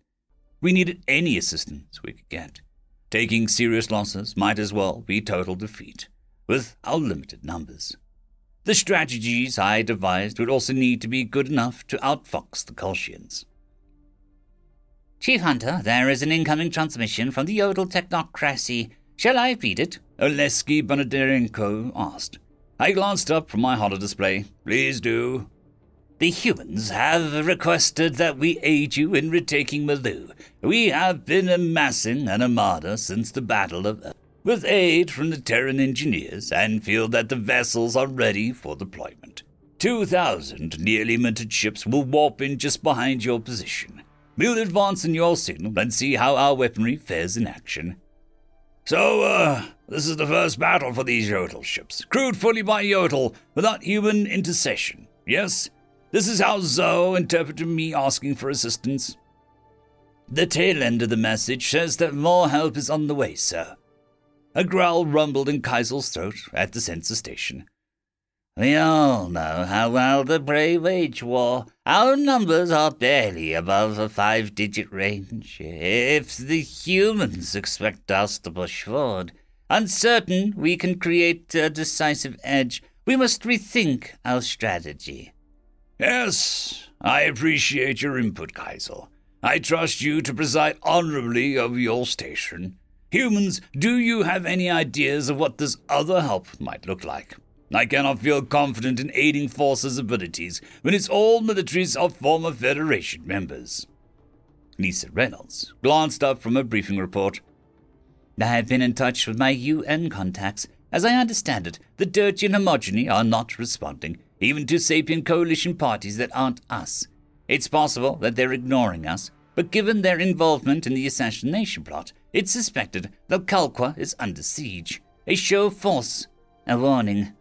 We needed any assistance we could get. Taking serious losses might as well be total defeat, with our limited numbers. The strategies I devised would also need to be good enough to outfox the Kolshians. Chief Hunter, there is an incoming transmission from the Yotul Technocracy. Shall I read it? Oleski Bondarenko asked. I glanced up from my holodisplay. Please do. The humans have requested that we aid you in retaking Malu. We have been amassing an armada since the Battle of with aid from the Terran engineers, and feel that the vessels are ready for deployment. Two thousand nearly minted ships will warp in just behind your position. We'll advance in your signal and see how our weaponry fares in action. So, uh, this is the first battle for these Yotul ships, crewed fully by Yotul, without human intercession. Yes, this is how Zhao interpreted me asking for assistance. The tail end of the message says that more help is on the way, sir. A growl rumbled in Kaisel's throat at the sensor station. We all know how well the brave wage war. Our numbers are barely above a five digit range. If the humans expect us to push forward, uncertain we can create a decisive edge, we must rethink our strategy. Yes, I appreciate your input, Kaisel. I trust you to preside honorably over your station. Humans, do you have any ideas of what this other help might look like? I cannot feel confident in aiding forces' abilities when it's all militaries of former Federation members. Lisa Reynolds glanced up from her briefing report. I have been in touch with my UN contacts. As I understand it, the Dirty and Homogeny are not responding, even to Sapien Coalition parties that aren't us. It's possible that they're ignoring us, but given their involvement in the assassination plot, it's suspected that Kalqua is under siege. A show of force. A warning.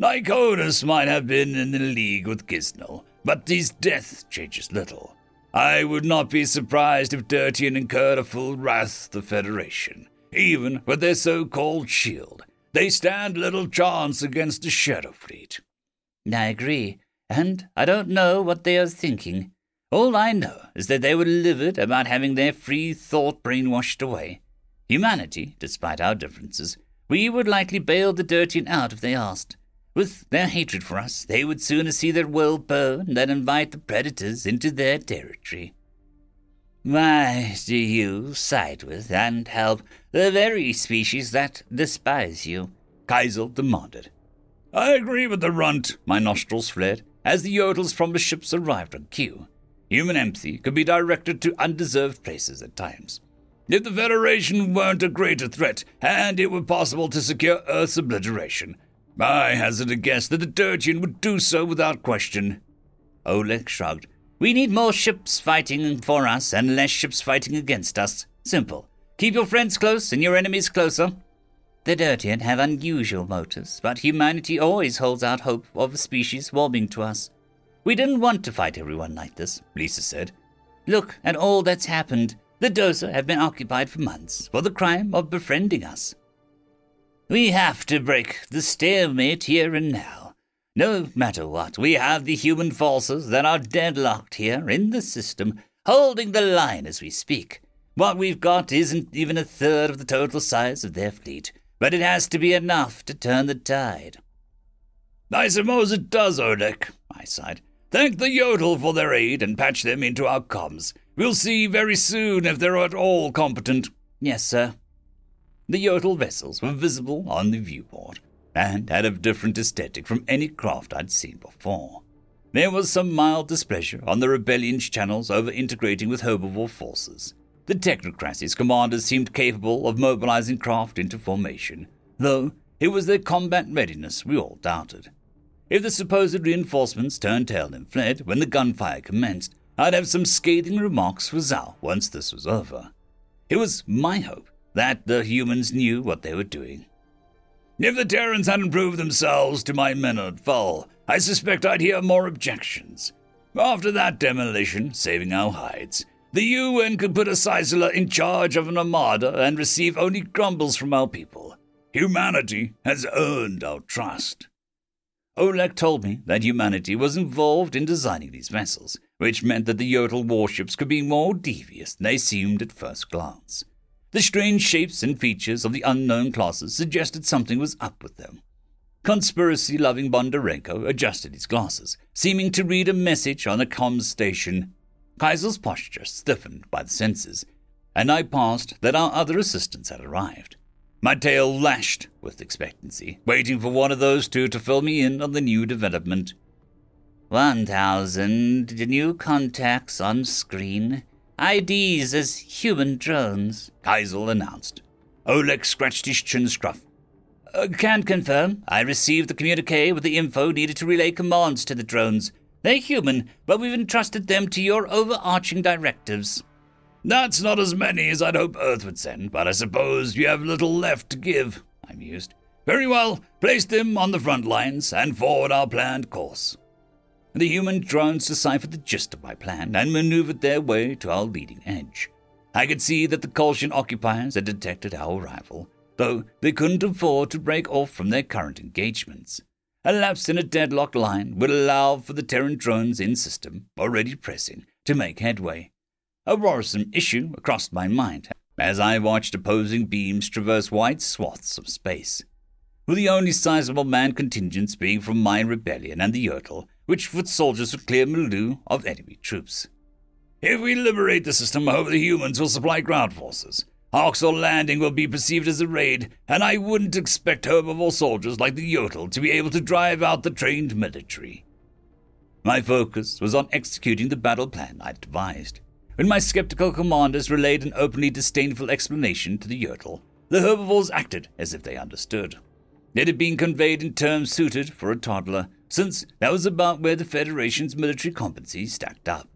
Nykonos might have been in the league with Gisnel, but his death changes little. I would not be surprised if Dirtian incurred a full wrath of the Federation. Even with their so called shield, they stand little chance against the Shadow Fleet. I agree, and I don't know what they are thinking. All I know is that they were livid about having their free thought brainwashed away. Humanity, despite our differences, we would likely bail the Dirtian out if they asked. With their hatred for us, they would sooner see their world burn than invite the predators into their territory. Why do you side with and help the very species that despise you? Kaisel demanded. I agree with the runt, my nostrils flared. as the yodels from the ships arrived on cue. Human empathy could be directed to undeserved places at times. If the Federation weren't a greater threat, and it were possible to secure Earth's obliteration, I hazard a guess that the Tertian would do so without question. Oleg shrugged. We need more ships fighting for us and less ships fighting against us. Simple. Keep your friends close and your enemies closer. The Tertian have unusual motives, but humanity always holds out hope of a species warming to us. We didn't want to fight everyone like this, Lisa said. Look at all that's happened. The Dosa have been occupied for months for the crime of befriending us. We have to break the stalemate here and now. No matter what, we have the human forces that are deadlocked here in the system, holding the line as we speak. What we've got isn't even a third of the total size of their fleet, but it has to be enough to turn the tide. I suppose it does, Oleg, I sighed. Thank the Yotul for their aid and patch them into our comms. We'll see very soon if they're at all competent. Yes, sir. The Yotul vessels were visible on the viewport, and had a different aesthetic from any craft I'd seen before. There was some mild displeasure on the rebellion's channels over integrating with herbivore forces. The Technocracy's commanders seemed capable of mobilizing craft into formation, though it was their combat readiness we all doubted. If the supposed reinforcements turned tail and fled when the gunfire commenced, I'd have some scathing remarks for Zhao once this was over. It was my hope that the humans knew what they were doing. If the Terrans hadn't proved themselves to my men at Fall, I suspect I'd hear more objections. After that demolition, saving our hides, the UN could put a Sisela in charge of an armada and receive only grumbles from our people. Humanity has earned our trust. Oleg told me that humanity was involved in designing these vessels, which meant that the Yotul warships could be more devious than they seemed at first glance. The strange shapes and features of the unknown classes suggested something was up with them. Conspiracy loving Bondarenko adjusted his glasses, seeming to read a message on a comms station. Kaisel's posture stiffened by the senses, and I passed that our other assistants had arrived. My tail lashed with expectancy, waiting for one of those two to fill me in on the new development. 1,000 new contacts on screen. IDs as human drones, Kaisel announced. Oleg scratched his chin scruff. Uh, can confirm. I received the communique with the info needed to relay commands to the drones. They're human, but we've entrusted them to your overarching directives. That's not as many as I'd hope Earth would send, but I suppose you have little left to give, I mused. Very well, place them on the front lines and forward our planned course. The human drones deciphered the gist of my plan and maneuvered their way to our leading edge. I could see that the Kolshian occupiers had detected our arrival, though they couldn't afford to break off from their current engagements. A lapse in a deadlocked line would allow for the Terran drones in system, already pressing, to make headway. A worrisome issue crossed my mind as I watched opposing beams traverse wide swaths of space. With the only sizable man contingents being from my rebellion and the Yotul, which foot soldiers would clear Malu of enemy troops. If we liberate the system, I hope the humans will supply ground forces. Arxur landing will be perceived as a raid, and I wouldn't expect herbivore soldiers like the Yotul to be able to drive out the trained military. My focus was on executing the battle plan I'd devised. When my skeptical commanders relayed an openly disdainful explanation to the Yotul, the herbivores acted as if they understood. It had been conveyed in terms suited for a toddler, since that was about where the Federation's military competency stacked up.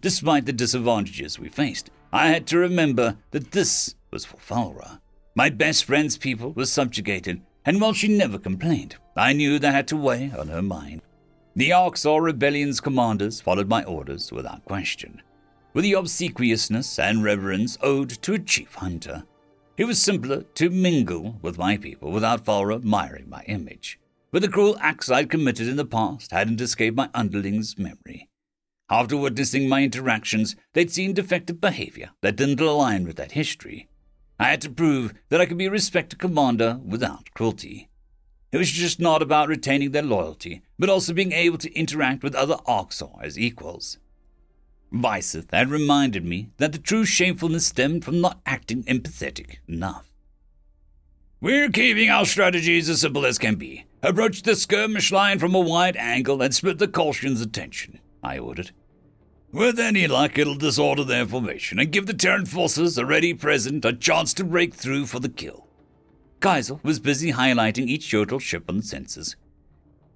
Despite the disadvantages we faced, I had to remember that this was for Felra. My best friend's people were subjugated, and while she never complained, I knew that had to weigh on her mind. The Arxur Rebellion's commanders followed my orders without question with the obsequiousness and reverence owed to a chief hunter. It was simpler to mingle with my people without Felra admiring my image. But the cruel acts I'd committed in the past hadn't escaped my underlings' memory. After witnessing my interactions, they'd seen defective behavior that didn't align with that history. I had to prove that I could be a respected commander without cruelty. It was just not about retaining their loyalty, but also being able to interact with other Arxur as equals. Viseth had reminded me that the true shamefulness stemmed from not acting empathetic enough. We're keeping our strategies as simple as can be. Approach the skirmish line from a wide angle and split the Kolshian's attention, I ordered. With any luck, it'll disorder their formation and give the Terran forces already present a chance to break through for the kill. Kaisel was busy highlighting each Yotul ship on the sensors.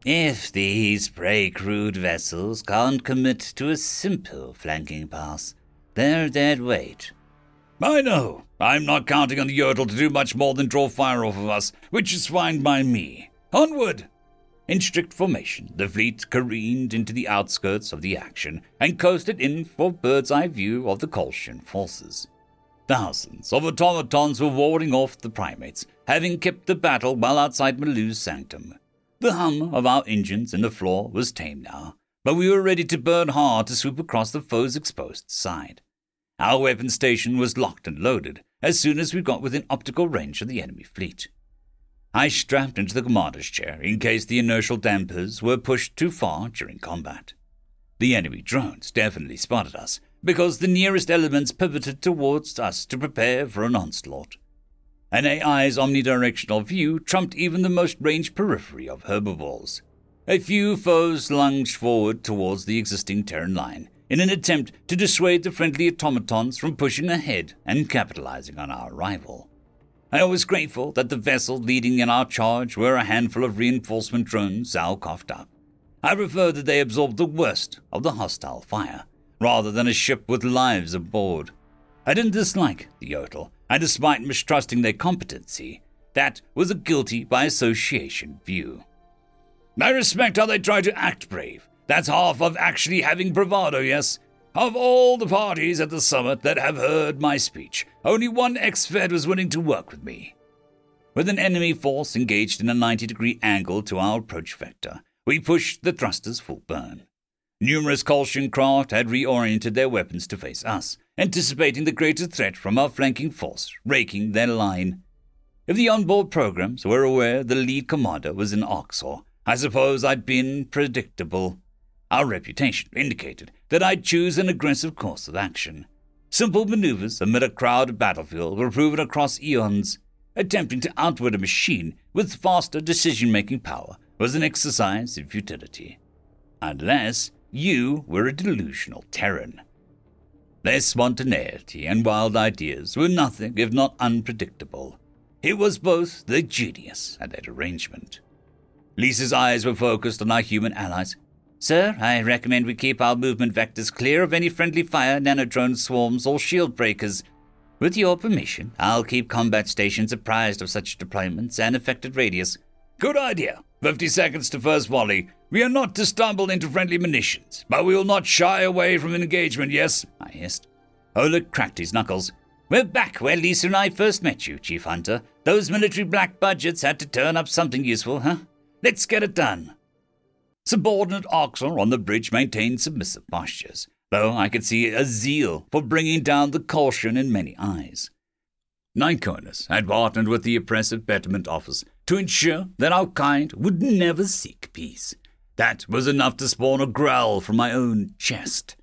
If these prey crewed vessels can't commit to a simple flanking pass, they're dead weight. I know. I'm not counting on the Yotul to do much more than draw fire off of us, which is fine by me. Onward! In strict formation, the fleet careened into the outskirts of the action and coasted in for bird's eye view of the Kolshian forces. Thousands of automatons were warding off the primates, having kept the battle well outside Malu's sanctum. The hum of our engines in the floor was tame now, but we were ready to burn hard to swoop across the foe's exposed side. Our weapon station was locked and loaded as soon as we got within optical range of the enemy fleet. I strapped into the commander's chair in case the inertial dampers were pushed too far during combat. The enemy drones definitely spotted us, because the nearest elements pivoted towards us to prepare for an onslaught. An AI's omnidirectional view trumped even the most ranged periphery of herbivores. A few foes lunged forward towards the existing Terran line in an attempt to dissuade the friendly automatons from pushing ahead and capitalizing on our arrival. I was grateful that the vessel leading in our charge were a handful of reinforcement drones Zhao coughed up. I preferred that they absorbed the worst of the hostile fire, rather than a ship with lives aboard. I didn't dislike the Yotul, and despite mistrusting their competency, that was a guilty by association view. I respect how they try to act brave. That's half of actually having bravado, yes? Of all the parties at the summit that have heard my speech, only one ex-Fed was willing to work with me. With an enemy force engaged in a 90 degree angle to our approach vector, we pushed the thrusters full burn. Numerous Kolshian craft had reoriented their weapons to face us, anticipating the greater threat from our flanking force, raking their line. If the onboard programs were aware the lead commander was in Arxur, I suppose I'd been predictable. Our reputation indicated that I'd choose an aggressive course of action. Simple maneuvers amid a crowded battlefield were proven across eons. Attempting to outwit a machine with faster decision making power was an exercise in futility. Unless you were a delusional Terran. Their spontaneity and wild ideas were nothing if not unpredictable. It was both their genius and their derangement. Lisa's eyes were focused on our human allies, Sir, I recommend we keep our movement vectors clear of any friendly fire, nanodrone swarms, or shield breakers. With your permission, I'll keep combat stations apprised of such deployments and affected radius. Good idea. Fifty seconds to first volley. We are not to stumble into friendly munitions, but we will not shy away from an engagement, yes? Ah, I hissed. Oleg cracked his knuckles. We're back where Lisa and I first met you, Chief Hunter. Those military black budgets had to turn up something useful, huh? Let's get it done. Subordinate Arxur on the bridge maintained submissive postures, though I could see a zeal for bringing down the caution in many eyes. Nykonus had partnered with the oppressive betterment office to ensure that our kind would never seek peace. That was enough to spawn a growl from my own chest.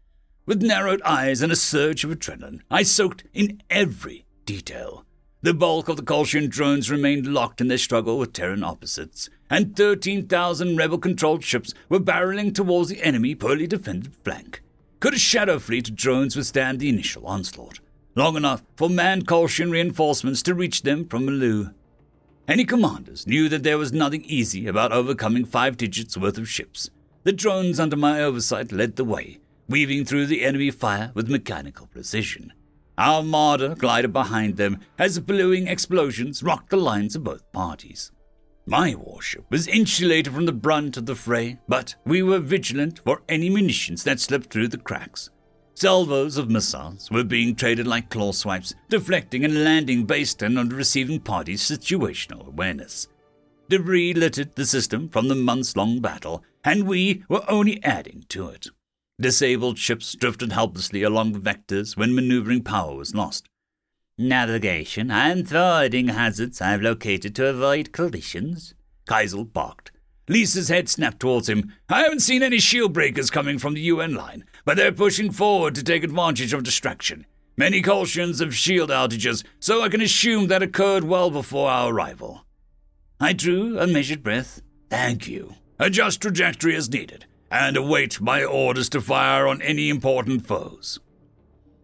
With narrowed eyes and a surge of adrenaline, I soaked in every detail. The bulk of the Kolshian drones remained locked in their struggle with Terran opposites, and 13,000 rebel controlled ships were barreling towards the enemy poorly defended flank. Could a shadow fleet of drones withstand the initial onslaught? Long enough for manned Kolshian reinforcements to reach them from Malu. Any commanders knew that there was nothing easy about overcoming five digits worth of ships. The drones under my oversight led the way, weaving through the enemy fire with mechanical precision. Our Marder glided behind them as the explosions rocked the lines of both parties. My warship was insulated from the brunt of the fray, but we were vigilant for any munitions that slipped through the cracks. Salvos of missiles were being traded like claw swipes, deflecting and landing based on the receiving party's situational awareness. Debris littered the system from the months long battle, and we were only adding to it. Disabled ships drifted helplessly along vectors when maneuvering power was lost. Navigation and forwarding hazards I've located to avoid collisions. Kaisel barked. Lisa's head snapped towards him. I haven't seen any shield breakers coming from the UN line, but they're pushing forward to take advantage of distraction. Many Kolshians of shield outages, so I can assume that occurred well before our arrival. I drew a measured breath. Thank you. Adjust trajectory as needed, and await my orders to fire on any important foes.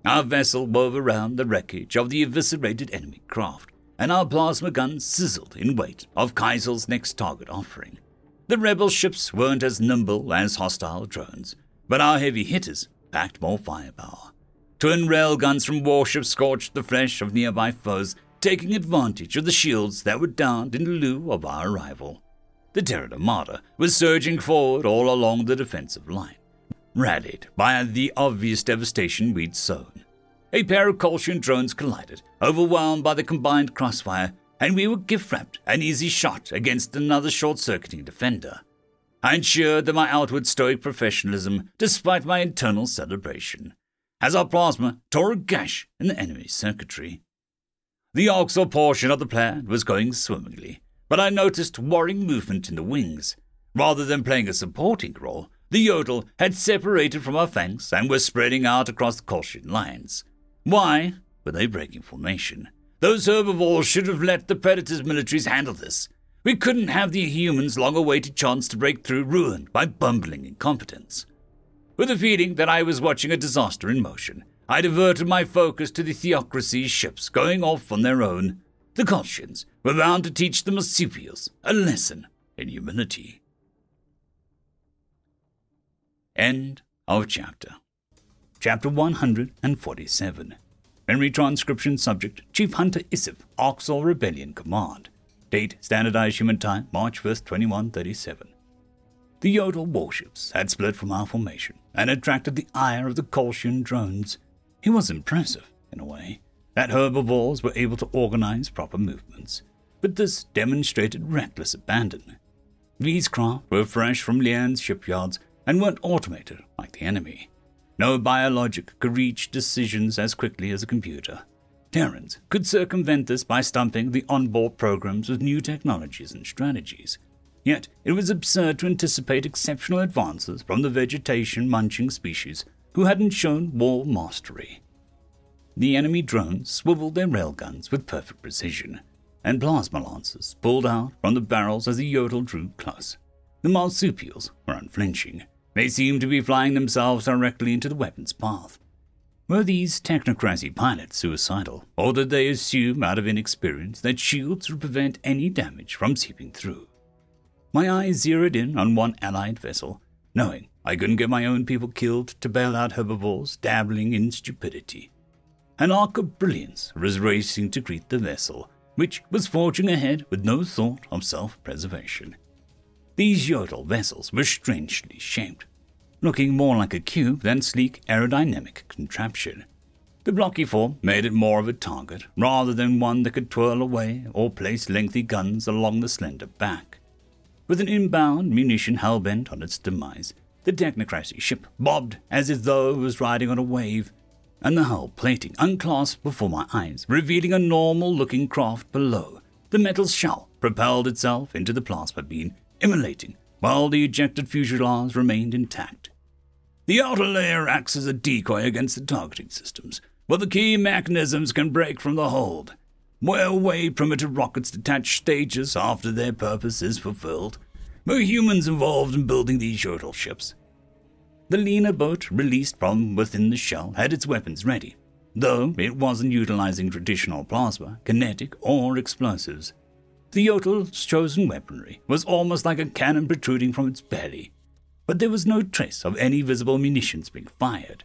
Our vessel wove around the wreckage of the eviscerated enemy craft, and our plasma guns sizzled in wait of Kaisel's next target offering. The rebel ships weren't as nimble as hostile drones, but our heavy hitters packed more firepower. Twin rail guns from warships scorched the flesh of nearby foes, taking advantage of the shields that were downed in lieu of our arrival. The Terran Armada was surging forward all along the defensive line, rallied by the obvious devastation we'd sown. A pair of Kolshian drones collided, overwhelmed by the combined crossfire, and we were gift wrapped an easy shot against another short circuiting defender. I ensured that my outward stoic professionalism, despite my internal celebration, as our plasma tore a gash in the enemy's circuitry. The Arxur portion of the plan was going swimmingly, but I noticed worrying movement in the wings. Rather than playing a supporting role, the Yotul had separated from our flanks and were spreading out across the Kolshian lines. Why were they breaking formation? Those herbivores should have let the Predator's militaries handle this. We couldn't have the humans' long awaited chance to break through ruined by bumbling incompetence. With a feeling that I was watching a disaster in motion, I diverted my focus to the Technocracy's ships going off on their own. The Kolshians were bound to teach the marsupials a lesson in humility. End of chapter. Chapter 147. Memory transcription subject Chief Hunter Isif, Arxur Rebellion Command. Date Standardized Human Time, March 1st, 2137. The Yotul warships had split from our formation and attracted the ire of the Kolshian drones. It was impressive, in a way, that herbivores were able to organize proper movements, but this demonstrated reckless abandon. These craft were fresh from Leirn's shipyards and weren't automated like the enemy. No biologic could reach decisions as quickly as a computer. Terrans could circumvent this by stumping the onboard programs with new technologies and strategies. Yet it was absurd to anticipate exceptional advances from the vegetation munching species who hadn't shown war mastery. The enemy drones swiveled their railguns with perfect precision, and plasma lancers pulled out from the barrels as the Yotul drew close. The marsupials were unflinching, they seemed to be flying themselves directly into the weapon's path. Were these technocracy pilots suicidal, or did they assume out of inexperience that shields would prevent any damage from seeping through? My eyes zeroed in on one allied vessel, knowing I couldn't get my own people killed to bail out herbivores dabbling in stupidity. An arc of brilliance was racing to greet the vessel, which was forging ahead with no thought of self preservation. These Yotul vessels were strangely shaped, looking more like a cube than sleek aerodynamic contraption. The blocky form made it more of a target, rather than one that could twirl away or place lengthy guns along the slender back. With an inbound munition hell-bent on its demise, the technocracy ship bobbed as if though it was riding on a wave, and the hull plating unclasped before my eyes, revealing a normal-looking craft below. The metal shell propelled itself into the plasma beam immolating, while the ejected fuselage remained intact. The outer layer acts as a decoy against the targeting systems, but the key mechanisms can break from the hold. Where way primitive rockets detach stages after their purpose is fulfilled. Were humans involved in building these shuttle ships? The Lena boat released from within the shell had its weapons ready, though it wasn't utilizing traditional plasma, kinetic, or explosives. The Yotul's chosen weaponry was almost like a cannon protruding from its belly, but there was no trace of any visible munitions being fired.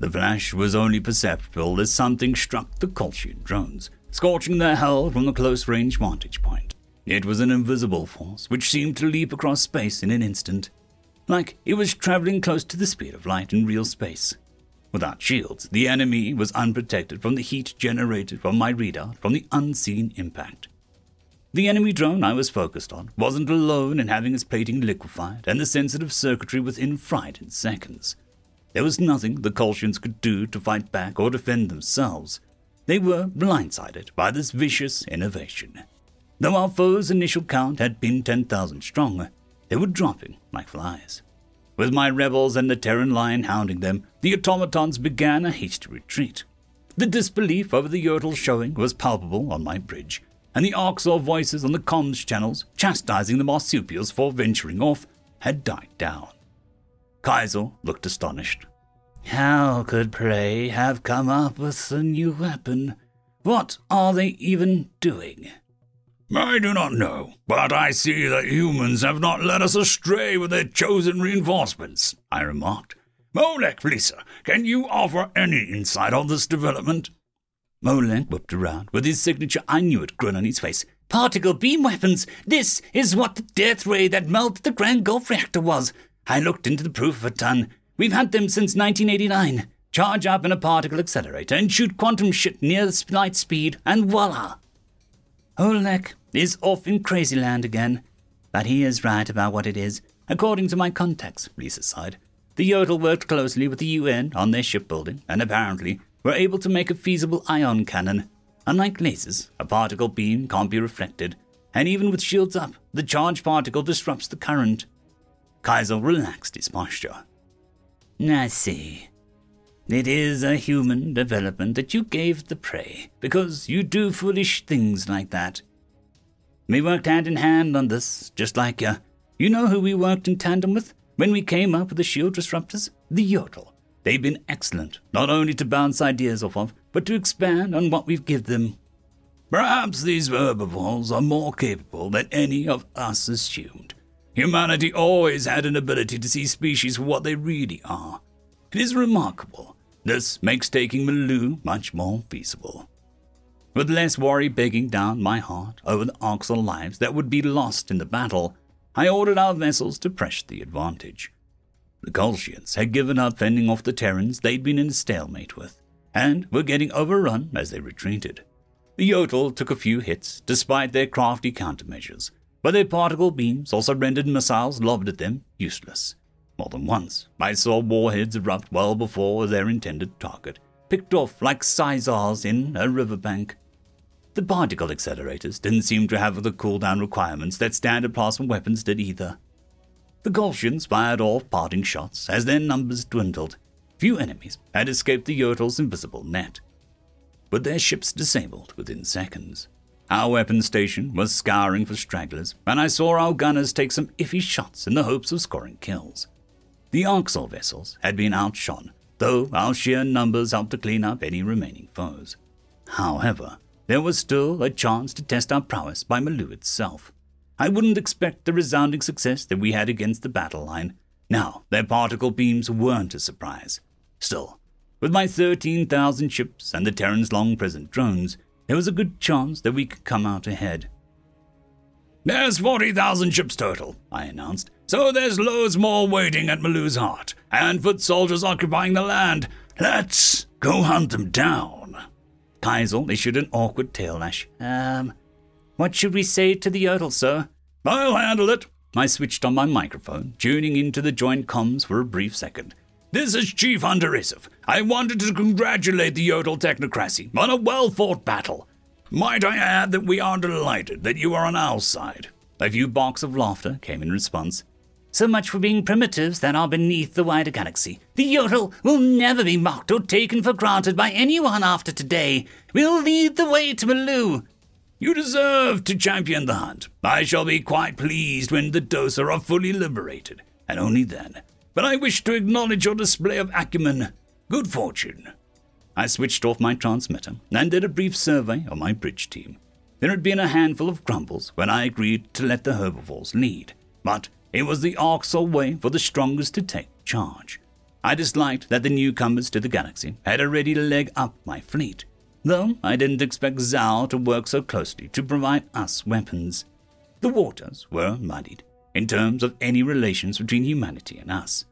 The flash was only perceptible as something struck the Kolshian drones, scorching their hull from the close range vantage point. It was an invisible force which seemed to leap across space in an instant, like it was traveling close to the speed of light in real space. Without shields, the enemy was unprotected from the heat generated from my radar from the unseen impact. The enemy drone I was focused on wasn't alone in having its plating liquefied and the sensitive circuitry within fried in seconds. There was nothing the Kolshians could do to fight back or defend themselves. They were blindsided by this vicious innovation. Though our foe's initial count had been 10,000 strong, they were dropping like flies. With my rebels and the Terran line hounding them, the automatons began a hasty retreat. The disbelief over the Yotul showing was palpable on my bridge, and the Arxur voices on the comms channels chastising the marsupials for venturing off had died down. Kaisel looked astonished. How could Prey have come up with a new weapon? What are they even doing? I do not know, but I see that humans have not led us astray with their chosen reinforcements, I remarked. Molek, Lisa, can you offer any insight on this development? Molek whipped around with his signature I knew it grin on his face. Particle beam weapons! This is what the death ray that melted the Grand Gulf reactor was. I looked into the proof of a ton. We've had them since 1989. Charge up in a particle accelerator and shoot quantum shit near light speed, and voila! Oleg is off in crazy land again. But he is right about what it is, according to my contacts, Lisa sighed. The Yotul worked closely with the UN on their shipbuilding, and apparently were able to make a feasible ion cannon. Unlike lasers, a particle beam can't be reflected, and even with shields up, the charged particle disrupts the current. Kaisel relaxed his posture. I see. It is a human development that you gave the prey, because you do foolish things like that. We worked hand in hand on this, just like you. You know who we worked in tandem with when we came up with the shield disruptors? The Yotul. They've been excellent, not only to bounce ideas off of, but to expand on what we've given them. Perhaps these herbivores are more capable than any of us assumed. Humanity always had an ability to see species for what they really are. It is remarkable this makes taking Malu much more feasible. With less worry begging down my heart over the Arxur lives that would be lost in the battle, I ordered our vessels to press the advantage. The Kolshians had given up fending off the Terrans they'd been in a stalemate with, and were getting overrun as they retreated. The Yotul took a few hits, despite their crafty countermeasures, but their particle beams also rendered missiles lobbed at them useless. More than once, I saw warheads erupt well before their intended target, picked off like sizars in a riverbank. The particle accelerators didn't seem to have the cooldown requirements that standard plasma weapons did either. The Kolshians fired off parting shots as their numbers dwindled. Few enemies had escaped the Yotul's invisible net, but their ships disabled within seconds. Our weapons station was scouring for stragglers, and I saw our gunners take some iffy shots in the hopes of scoring kills. The Arxur vessels had been outshone, though our sheer numbers helped to clean up any remaining foes. However, there was still a chance to test our prowess by Malu itself. I wouldn't expect the resounding success that we had against the battle line. Now, their particle beams weren't a surprise. Still, with my 13,000 ships and the Terran's long present drones, there was a good chance that we could come out ahead. There's 40,000 ships total, I announced, so there's loads more waiting at Malu's heart, and foot soldiers occupying the land. Let's go hunt them down. Kaisel issued an awkward tail lash. Um, what should we say to the Yotul, sir? I'll handle it. I switched on my microphone, tuning into the joint comms for a brief second. This is Chief Hunter. I wanted to congratulate the Yotul technocracy on a well fought battle. Might I add that we are delighted that you are on our side? A few barks of laughter came in response. So much for being primitives that are beneath the wider galaxy. The Yotul will never be mocked or taken for granted by anyone after today. We'll lead the way to Malu. You deserve to champion the hunt. I shall be quite pleased when the Dossur are fully liberated, and only then. But I wish to acknowledge your display of acumen. Good fortune. I switched off my transmitter and did a brief survey of my bridge team. There had been a handful of grumbles when I agreed to let the herbivores lead, but it was the Arxur way for the strongest to take charge. I disliked that the newcomers to the galaxy had already leg up my fleet, though I didn't expect Zhao to work so closely to provide us weapons. The waters were muddied in terms of any relations between humanity and us.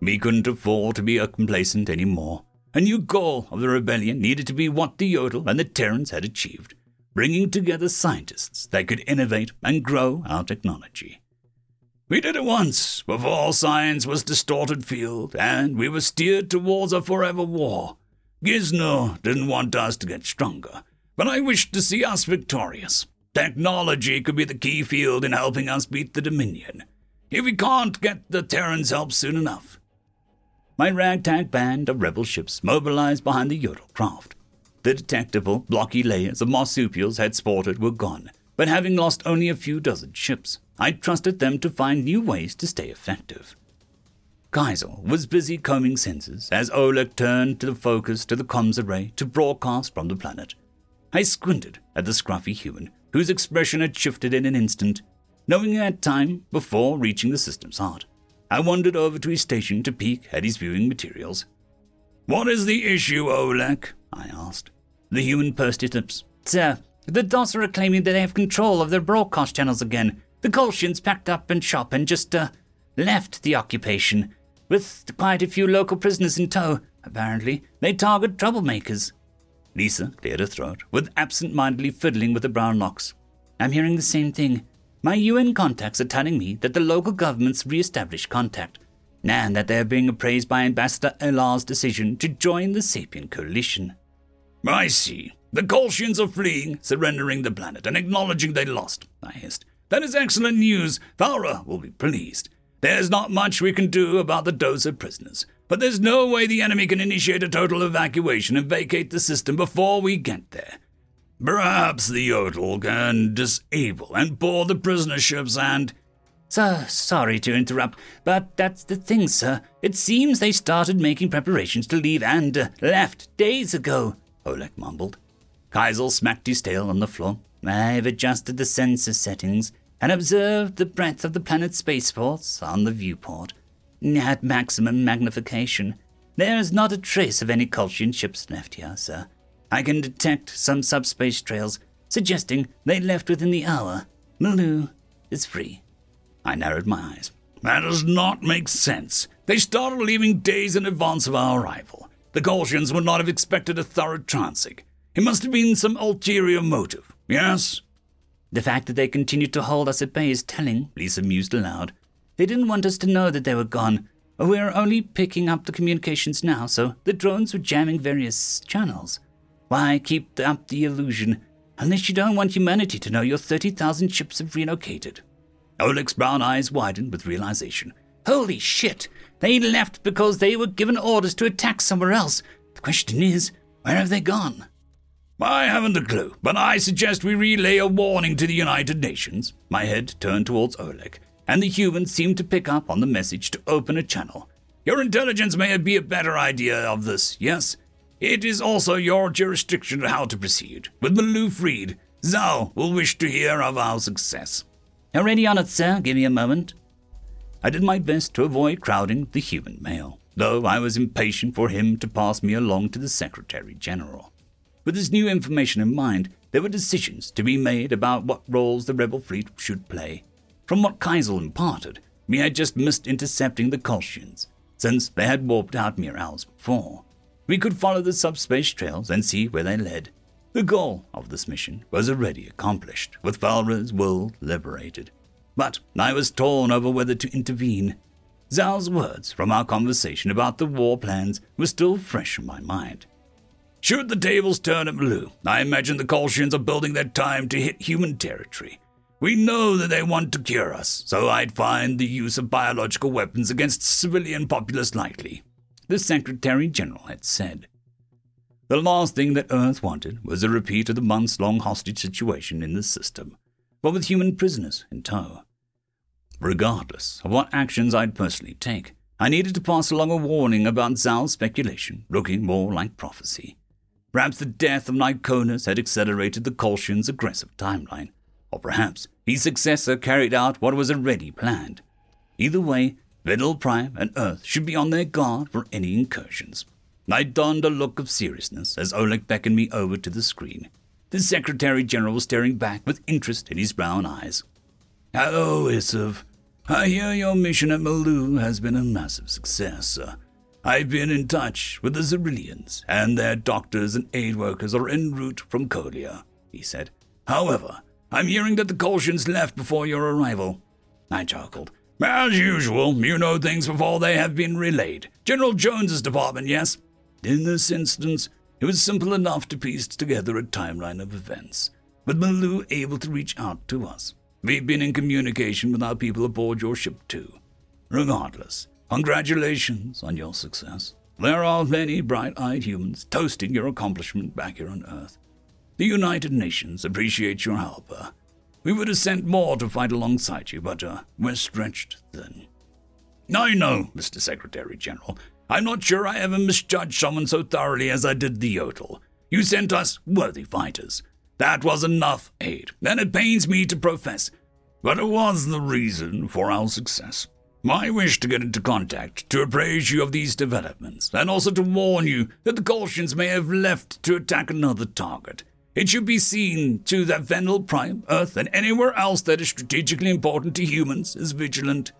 We couldn't afford to be complacent any more. A new goal of the rebellion needed to be what the Yotul and the Terrans had achieved, bringing together scientists that could innovate and grow our technology. We did it once, before science was distorted field, and we were steered towards a forever war. Giznel didn't want us to get stronger, but I wished to see us victorious. Technology could be the key field in helping us beat the Dominion. If we can't get the Terrans' help soon enough. My ragtag band of rebel ships mobilized behind the Yotul craft. The detectable, blocky layers of marsupials had sported were gone, but having lost only a few dozen ships, I trusted them to find new ways to stay effective. Kaisel was busy combing sensors as Oleg turned to the focus to the comms array to broadcast from the planet. I squinted at the scruffy human, whose expression had shifted in an instant, knowing he had time before reaching the system's heart. I wandered over to his station to peek at his viewing materials. What is the issue, Oleg? I asked. The human pursed his lips. Sir, the DOS are claiming that they have control of their broadcast channels again. The Kolshians packed up and shop and just, uh, left the occupation. With quite a few local prisoners in tow, apparently. They target troublemakers. Lisa cleared her throat, with absent mindedly fiddling with the brown locks. I'm hearing the same thing. My UN contacts are telling me that the local government's re established contact, and that they're being appraised by Ambassador Elar's decision to join the Sapien Coalition. I see. The Kolshians are fleeing, surrendering the planet, and acknowledging they lost, I hissed. That is excellent news. Felra will be pleased. There's not much we can do about the dose of prisoners, but there's no way the enemy can initiate a total evacuation and vacate the system before we get there. Perhaps the Yodel can disable and board the prisoner ships and. Sir, sorry to interrupt, but that's the thing, sir. It seems they started making preparations to leave and uh, left days ago, Oleg mumbled. Kaisel smacked his tail on the floor. I've adjusted the sensor settings and observed the breadth of the planet's spaceports on the viewport. At maximum magnification, there is not a trace of any Kolshian ships left here, sir. I can detect some subspace trails suggesting they left within the hour. Malu is free. I narrowed my eyes. That does not make sense. They started leaving days in advance of our arrival. The Kolshians would not have expected a thorough transit. It must have been some ulterior motive, yes? The fact that they continued to hold us at bay is telling, Lisa mused aloud. They didn't want us to know that they were gone. We're only picking up the communications now, so the drones were jamming various channels. Why keep up the illusion unless you don't want humanity to know your 30,000 ships have relocated? Oleg's brown eyes widened with realization. Holy shit! They left because they were given orders to attack somewhere else. The question is, where have they gone? I haven't a clue, but I suggest we relay a warning to the United Nations. My head turned towards Oleg, and the human seemed to pick up on the message to open a channel. Your intelligence may be a better idea of this, yes? It is also your jurisdiction how to proceed. With Malu freed, Zhao will wish to hear of our success. Already on it, sir. Give me a moment. I did my best to avoid crowding the human male, though I was impatient for him to pass me along to the Secretary General. With this new information in mind, there were decisions to be made about what roles the rebel fleet should play. From what Kaisel imparted, we had just missed intercepting the Kolshians, since they had warped out mere hours before. We could follow the subspace trails and see where they led. The goal of this mission was already accomplished, with Felra's world liberated. But I was torn over whether to intervene. Zhao's words from our conversation about the war plans were still fresh in my mind. Should the tables turn at Malu, I imagine the Kolshians are building their time to hit human territory. We know that they want to cure us, so I'd find the use of biological weapons against civilian populace likely, the Secretary General had said. The last thing that Earth wanted was a repeat of the months long hostage situation in the system, but with human prisoners in tow. Regardless of what actions I'd personally take, I needed to pass along a warning about Zhao's speculation looking more like prophecy. Perhaps the death of Niconus had accelerated the Kolshian's aggressive timeline, or perhaps his successor carried out what was already planned. Either way, Venlil Prime and Earth should be on their guard for any incursions. I donned a look of seriousness as Oleg beckoned me over to the screen. The Secretary General was staring back with interest in his brown eyes. Hello, Isif. I hear your mission at Malu has been a massive success, sir. I've been in touch with the Zerillians, and their doctors and aid workers are en route from Kolia, he said. However, I'm hearing that the Kolshians left before your arrival. I chuckled. As usual, you know things before they have been relayed. General Jones's department, yes? In this instance, it was simple enough to piece together a timeline of events, with Malu able to reach out to us. We've been in communication with our people aboard your ship, too. Regardless, Congratulations on your success. There are many bright eyed humans toasting your accomplishment back here on Earth. The United Nations appreciate your help. Uh, we would have sent more to fight alongside you, but uh, we're stretched thin. I know, Mr. Secretary General. I'm not sure I ever misjudged someone so thoroughly as I did the Yotul. You sent us worthy fighters. That was enough aid, and it pains me to profess, but it was the reason for our success. My wish to get into contact, to appraise you of these developments, and also to warn you that the Kolshians may have left to attack another target. It should be seen to that Venlil Prime, Earth, and anywhere else that is strategically important to humans is vigilant.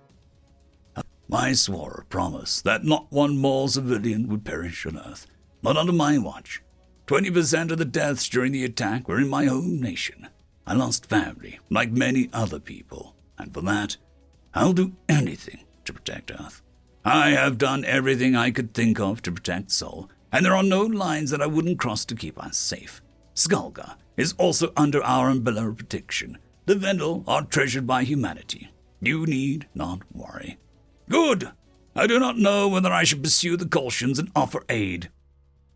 I swore a promise that not one more civilian would perish on Earth, not under my watch. Twenty percent of the deaths during the attack were in my own nation. I lost family, like many other people, and for that, I'll do anything to protect Earth. I have done everything I could think of to protect Sol, and there are no lines that I wouldn't cross to keep us safe. Skulga is also under our umbrella of protection. The Venlil are treasured by humanity. You need not worry. Good! I do not know whether I should pursue the Kolshians and offer aid.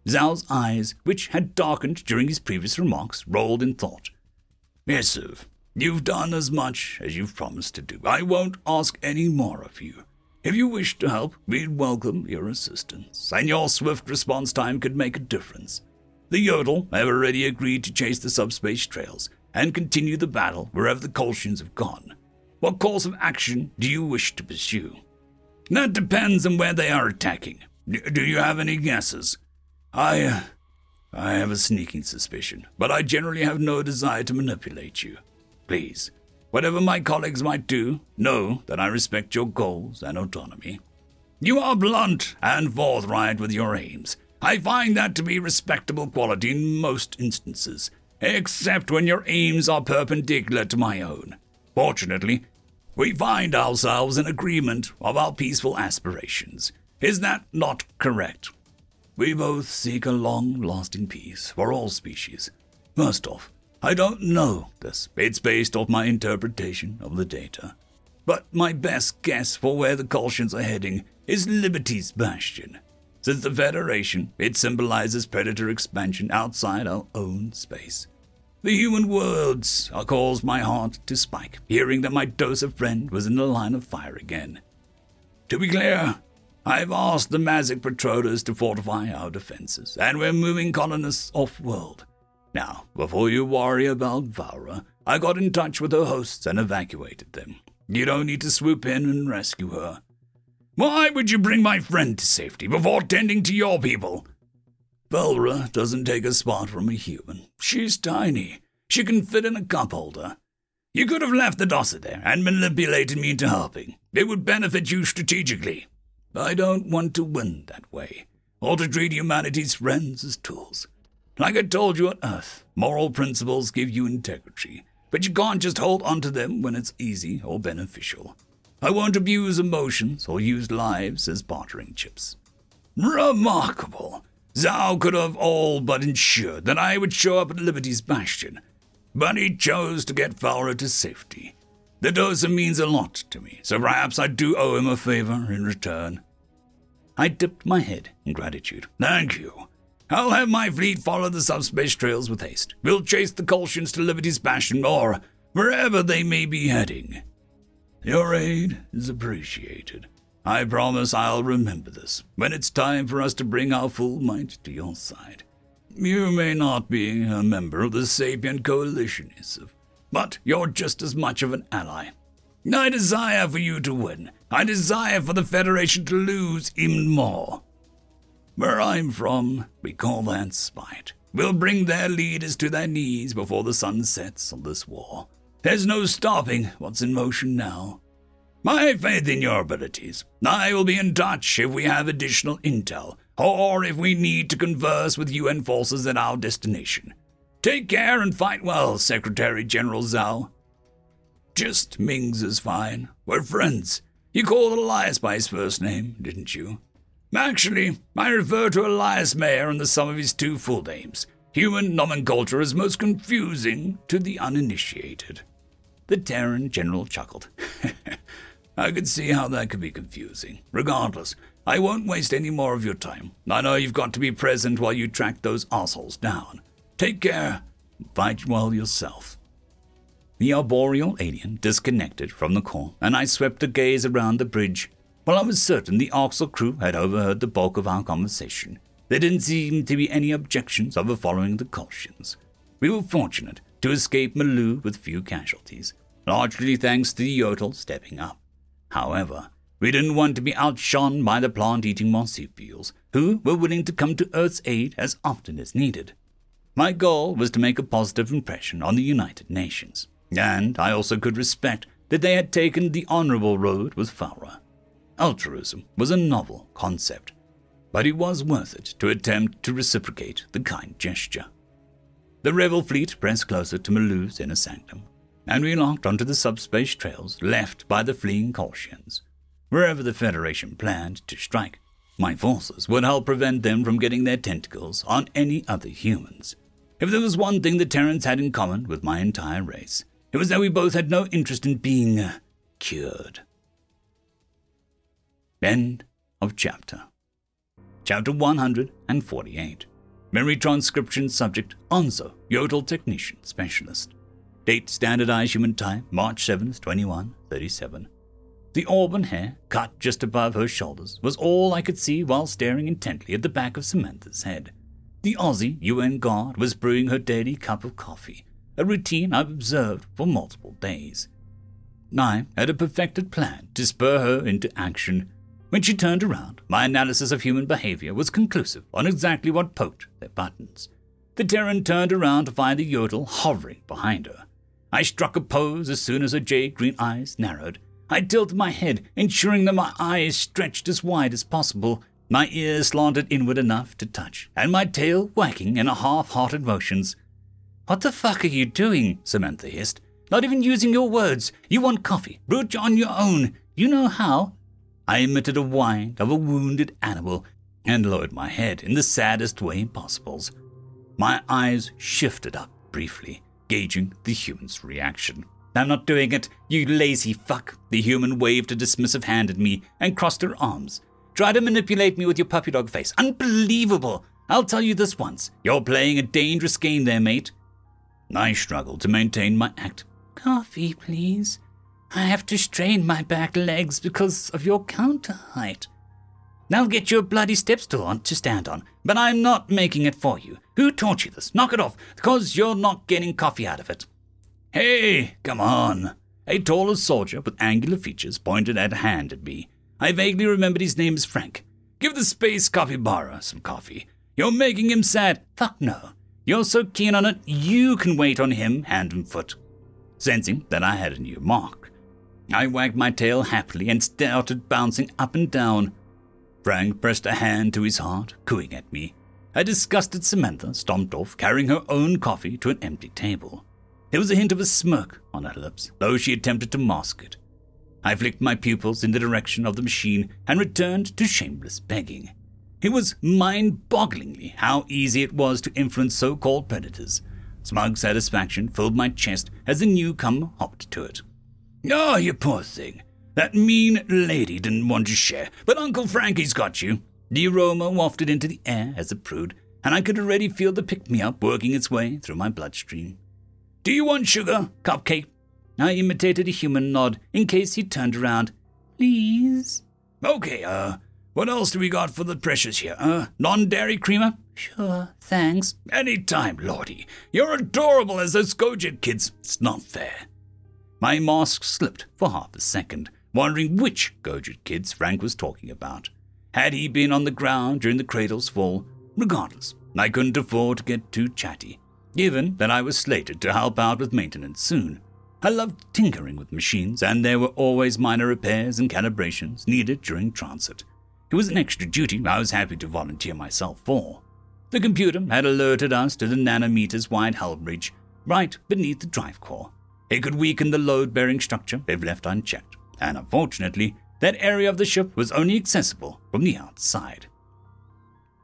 Zhao's eyes, which had darkened during his previous remarks, rolled in thought. Yes, sir. You've done as much as you've promised to do. I won't ask any more of you. If you wish to help, we'd welcome your assistance, and your swift response time could make a difference. The Yotul have already agreed to chase the subspace trails and continue the battle wherever the Kolshians have gone. What course of action do you wish to pursue? That depends on where they are attacking. Do you have any guesses? I. Uh, I have a sneaking suspicion, but I generally have no desire to manipulate you. Please, whatever my colleagues might do, know that I respect your goals and autonomy. You are blunt and forthright with your aims. I find that to be respectable quality in most instances, except when your aims are perpendicular to my own. Fortunately, we find ourselves in agreement of our peaceful aspirations. Is that not correct? We both seek a long lasting peace for all species. First off, I don't know this. It's based off my interpretation of the data. But my best guess for where the Kolshians are heading is Liberty's Bastion. Since the Federation, it symbolizes predator expansion outside our own space. The human worlds caused my heart to spike, hearing that my Dossur friend was in the line of fire again. To be clear, I've asked the Mazic patrollers to fortify our defenses, and we're moving colonists off world. Now, before you worry about Felra, I got in touch with her hosts and evacuated them. You don't need to swoop in and rescue her. Why would you bring my friend to safety before tending to your people? Felra doesn't take a spot from a human. She's tiny. She can fit in a cup holder. You could have left the Dossur there and manipulated me into helping. It would benefit you strategically. I don't want to win that way, or to treat humanity's friends as tools. Like I told you on Earth, moral principles give you integrity, but you can't just hold onto them when it's easy or beneficial. I won't abuse emotions or use lives as bartering chips. Remarkable! Zhao could have all but ensured that I would show up at Liberty's Bastion, but he chose to get Fowler to safety. The Dossur means a lot to me, so perhaps I do owe him a favor in return. I dipped my head in gratitude. Thank you. I'll have my fleet follow the subspace trails with haste. We'll chase the Kolshians to Liberty's Bastion or wherever they may be heading. Your aid is appreciated. I promise I'll remember this when it's time for us to bring our full might to your side. You may not be a member of the Sapient Coalition, but you're just as much of an ally. I desire for you to win. I desire for the Federation to lose even more. Where I'm from, we call that spite. We'll bring their leaders to their knees before the sun sets on this war. There's no stopping what's in motion now. My faith in your abilities. I will be in touch if we have additional intel, or if we need to converse with UN forces at our destination. Take care and fight well, Secretary General Zhao. Just Mings is fine. We're friends. You called Elias by his first name, didn't you? Actually, I refer to Elias Mayer and the sum of his two full names. Human nomenclature is most confusing to the uninitiated. The Terran general chuckled. I could see how that could be confusing. Regardless, I won't waste any more of your time. I know you've got to be present while you track those assholes down. Take care. Fight well yourself. The arboreal alien disconnected from the call, and I swept a gaze around the bridge. While I was certain the Arxur crew had overheard the bulk of our conversation, there didn't seem to be any objections over following the cautions. We were fortunate to escape Malu with few casualties, largely thanks to the Yotul stepping up. However, we didn't want to be outshone by the plant eating marsupials, who were willing to come to Earth's aid as often as needed. My goal was to make a positive impression on the United Nations, and I also could respect that they had taken the honorable road with Felra. Altruism was a novel concept, but it was worth it to attempt to reciprocate the kind gesture. The rebel fleet pressed closer to Malu's inner sanctum, and we locked onto the subspace trails left by the fleeing Kolshians. Wherever the Federation planned to strike, my forces would help prevent them from getting their tentacles on any other humans. If there was one thing the Terrans had in common with my entire race, it was that we both had no interest in being uh, cured. End of chapter. Chapter 148. Memory transcription subject Onso, Yotul Technician Specialist. Date standardized human time March 7th, 2137. The auburn hair, cut just above her shoulders, was all I could see while staring intently at the back of Samantha's head. The Aussie UN guard was brewing her daily cup of coffee, a routine I've observed for multiple days. I had a perfected plan to spur her into action. When she turned around, my analysis of human behavior was conclusive on exactly what poked their buttons. The Terran turned around to find the Yotul hovering behind her. I struck a pose as soon as her jade green eyes narrowed. I tilted my head, ensuring that my eyes stretched as wide as possible, my ears slanted inward enough to touch, and my tail wagging in a half hearted motions. What the fuck are you doing? Samantha hissed. Not even using your words. You want coffee. Brewed on your own. You know how. I emitted a whine of a wounded animal and lowered my head in the saddest way possible. My eyes shifted up briefly, gauging the human's reaction. I'm not doing it, you lazy fuck. The human waved a dismissive hand at me and crossed her arms. Try to manipulate me with your puppy dog face. Unbelievable! I'll tell you this once. You're playing a dangerous game there, mate. I struggled to maintain my act. Coffee, please. I have to strain my back legs because of your counter height. Now get your bloody step stool on to stand on, but I'm not making it for you. Who taught you this? Knock it off, because you're not getting coffee out of it. Hey, come on. A taller soldier with angular features pointed at a hand at me. I vaguely remembered his name is Frank. Give the space coffee capybara uh, some coffee. You're making him sad. Fuck no. You're so keen on it, you can wait on him hand and foot. Sensing that I had a new mark, I wagged my tail happily and started bouncing up and down. Frank pressed a hand to his heart, cooing at me. A disgusted Samantha stomped off, carrying her own coffee to an empty table. There was a hint of a smirk on her lips, though she attempted to mask it. I flicked my pupils in the direction of the machine and returned to shameless begging. It was mind bogglingly how easy it was to influence so called predators. Smug satisfaction filled my chest as the newcomer hopped to it. Oh, you poor thing. That mean lady didn't want to share, but Uncle Frankie's got you. The aroma wafted into the air as it brewed, and I could already feel the pick me up working its way through my bloodstream. Do you want sugar, cupcake? I imitated a human nod in case he turned around. Please. Okay, uh, what else do we got for the precious here, uh? Non dairy creamer? Sure, thanks. Any time, Lordy. You're adorable as those Gojid kids. It's not fair. My mask slipped for half a second, wondering which Gojid kids Frank was talking about. Had he been on the ground during the cradle's fall? Regardless, I couldn't afford to get too chatty given that I was slated to help out with maintenance soon. I loved tinkering with machines, and there were always minor repairs and calibrations needed during transit. It was an extra duty I was happy to volunteer myself for. The computer had alerted us to the nanometers wide hull bridge right beneath the drive core. It could weaken the load bearing structure if left unchecked, and unfortunately, that area of the ship was only accessible from the outside.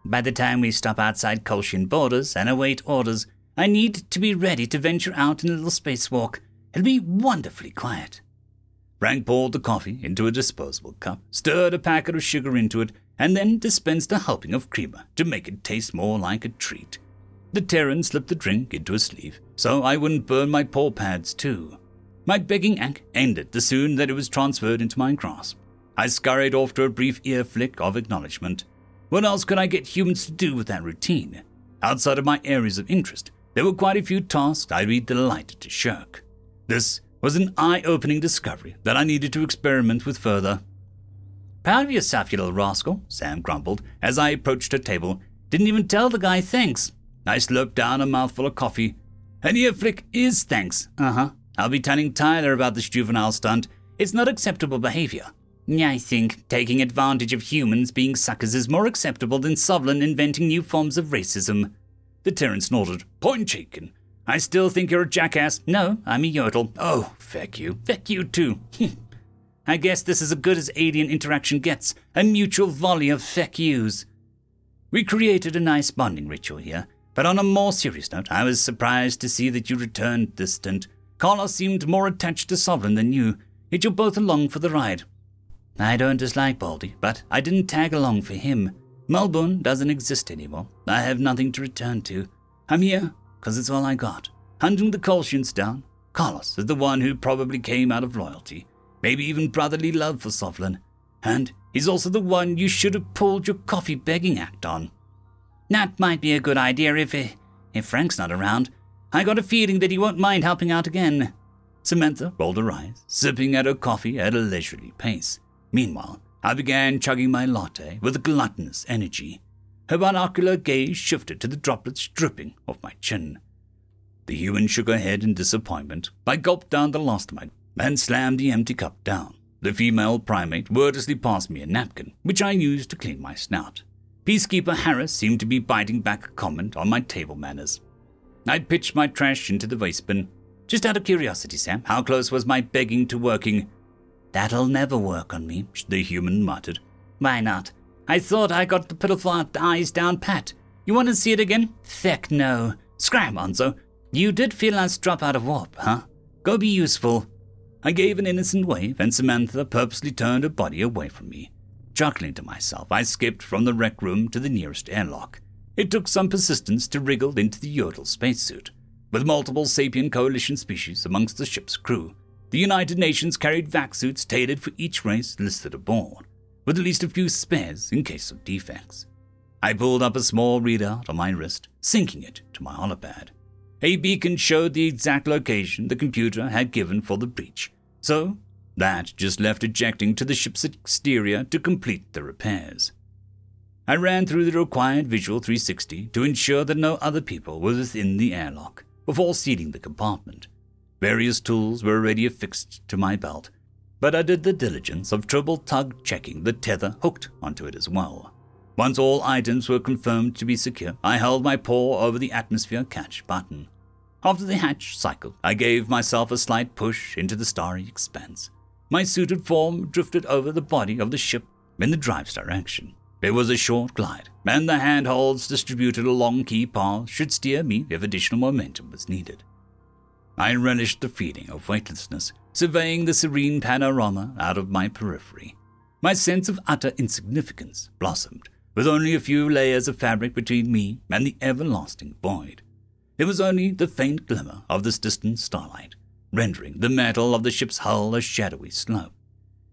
By the time we stop outside Kolshian borders and await orders, I need to be ready to venture out in a little spacewalk. It'll be wonderfully quiet. Frank poured the coffee into a disposable cup, stirred a packet of sugar into it, and then dispensed a helping of creamer to make it taste more like a treat. The Terran slipped the drink into his sleeve, so I wouldn't burn my paw pads too. My begging act ended the soon that it was transferred into my grasp. I scurried off to a brief ear flick of acknowledgement. What else could I get humans to do with that routine? Outside of my areas of interest, there were quite a few tasks I'd be delighted to shirk. This was an eye opening discovery that I needed to experiment with further. Proud of yourself, you little rascal, Sam grumbled as I approached her table. Didn't even tell the guy thanks. I slurped down a mouthful of coffee. An ear flick is thanks. Uh huh. I'll be telling Tyler about this juvenile stunt. It's not acceptable behavior. I think taking advantage of humans being suckers is more acceptable than Sovlin inventing new forms of racism. The Terran snorted, point taken. I still think you're a jackass. No, I'm a Yotul. Oh, feck you. Feck you too. I guess this is as good as alien interaction gets a mutual volley of feck yous. We created a nice bonding ritual here, but on a more serious note, I was surprised to see that you returned distant. Carlos seemed more attached to Sovlin than you, yet you're both along for the ride. I don't dislike Baldy, but I didn't tag along for him. Melbourne doesn't exist anymore. I have nothing to return to. I'm here because it's all I got. Hunting the Kolshians down. Carlos is the one who probably came out of loyalty, maybe even brotherly love for Sovlin. And he's also the one you should have pulled your coffee begging act on. That might be a good idea if, eh, if Frank's not around. I got a feeling that he won't mind helping out again. Samantha rolled her eyes, sipping at her coffee at a leisurely pace. Meanwhile, I began chugging my latte with gluttonous energy. Her binocular gaze shifted to the droplets dripping off my chin. The human shook her head in disappointment. I gulped down the last of my and slammed the empty cup down. The female primate wordlessly passed me a napkin, which I used to clean my snout. Peacekeeper Harris seemed to be biting back a comment on my table manners. I pitched my trash into the waste bin. Just out of curiosity, Sam, how close was my begging to working? That'll never work on me, the human muttered. Why not? I thought I got the pitiful eyes down pat. You want to see it again? Feck no. Scram, Onso. You did feel us drop out of warp, huh? Go be useful. I gave an innocent wave, and Samantha purposely turned her body away from me. Chuckling to myself, I skipped from the rec room to the nearest airlock. It took some persistence to wriggle into the Yotul spacesuit. With multiple sapient coalition species amongst the ship's crew, the United Nations carried vac suits tailored for each race listed aboard, with at least a few spares in case of defects. I pulled up a small readout on my wrist, syncing it to my holopad. A beacon showed the exact location the computer had given for the breach, so that just left ejecting to the ship's exterior to complete the repairs. I ran through the required visual 360 to ensure that no other people were within the airlock before sealing the compartment. Various tools were already affixed to my belt, but I did the diligence of triple tug checking the tether hooked onto it as well. Once all items were confirmed to be secure, I held my paw over the atmosphere catch button. After the hatch cycled, I gave myself a slight push into the starry expanse. My suited form drifted over the body of the ship in the drive's direction. It was a short glide, and the handholds distributed along key paths should steer me if additional momentum was needed. I relished the feeling of weightlessness, surveying the serene panorama out of my periphery. My sense of utter insignificance blossomed, with only a few layers of fabric between me and the everlasting void. There was only the faint glimmer of this distant starlight, rendering the metal of the ship's hull a shadowy slope.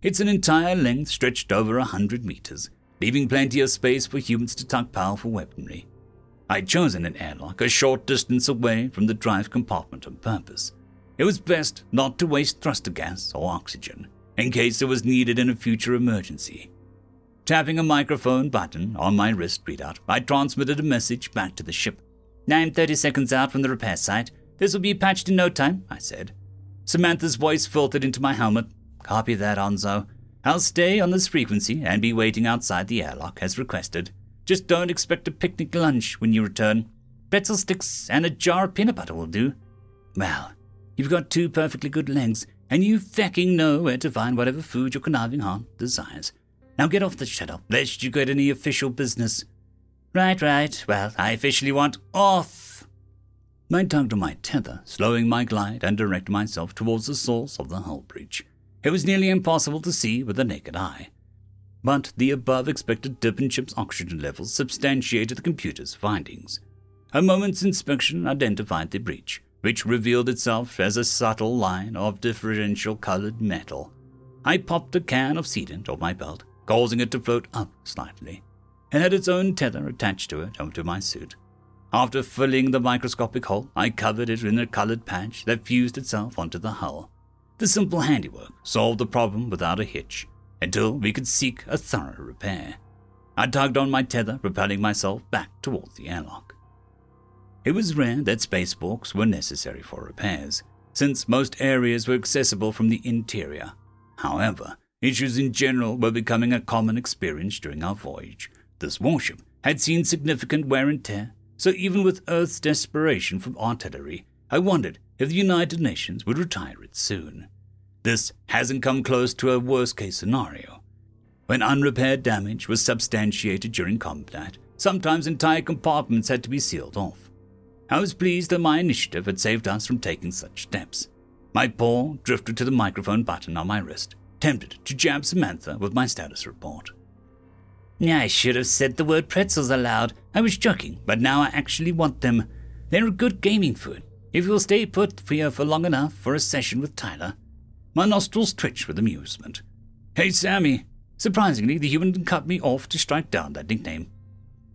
Its an entire length stretched over a hundred meters, leaving plenty of space for humans to tuck powerful weaponry. I'd chosen an airlock a short distance away from the drive compartment on purpose. It was best not to waste thruster gas or oxygen, in case it was needed in a future emergency. Tapping a microphone button on my wrist readout, I transmitted a message back to the ship. I'm 30 seconds out from the repair site. This will be patched in no time, I said. Samantha's voice filtered into my helmet. Copy that, Onzo. I'll stay on this frequency and be waiting outside the airlock as requested. Just don't expect a picnic lunch when you return. Pretzel sticks and a jar of peanut butter will do. Well, you've got two perfectly good legs, and you fecking know where to find whatever food your conniving heart desires. Now get off the shuttle, lest you get any official business. Right, right. Well, I officially want off. I tugged on my tether, slowing my glide and directed myself towards the source of the hull breach. It was nearly impossible to see with the naked eye. But the above expected in ship's oxygen levels substantiated the computer's findings. A moment's inspection identified the breach, which revealed itself as a subtle line of differential colored metal. I popped a can of sealant off my belt, causing it to float up slightly. It had its own tether attached to it onto my suit. After filling the microscopic hole, I covered it in a colored patch that fused itself onto the hull. The simple handiwork solved the problem without a hitch until we could seek a thorough repair. I tugged on my tether, propelling myself back towards the airlock. It was rare that spacewalks were necessary for repairs, since most areas were accessible from the interior. However, issues in general were becoming a common experience during our voyage. This warship had seen significant wear and tear, so even with Earth's desperation from artillery, I wondered if the United Nations would retire it soon. This hasn't come close to a worst case scenario. When unrepaired damage was substantiated during combat, sometimes entire compartments had to be sealed off. I was pleased that my initiative had saved us from taking such steps. My paw drifted to the microphone button on my wrist, tempted to jab Samantha with my status report. I should have said the word pretzels aloud. I was joking, but now I actually want them. They're a good gaming food. If you'll stay put here for long enough for a session with Tyler. My nostrils twitched with amusement. Hey, Sammy! Surprisingly, the human cut me off to strike down that nickname.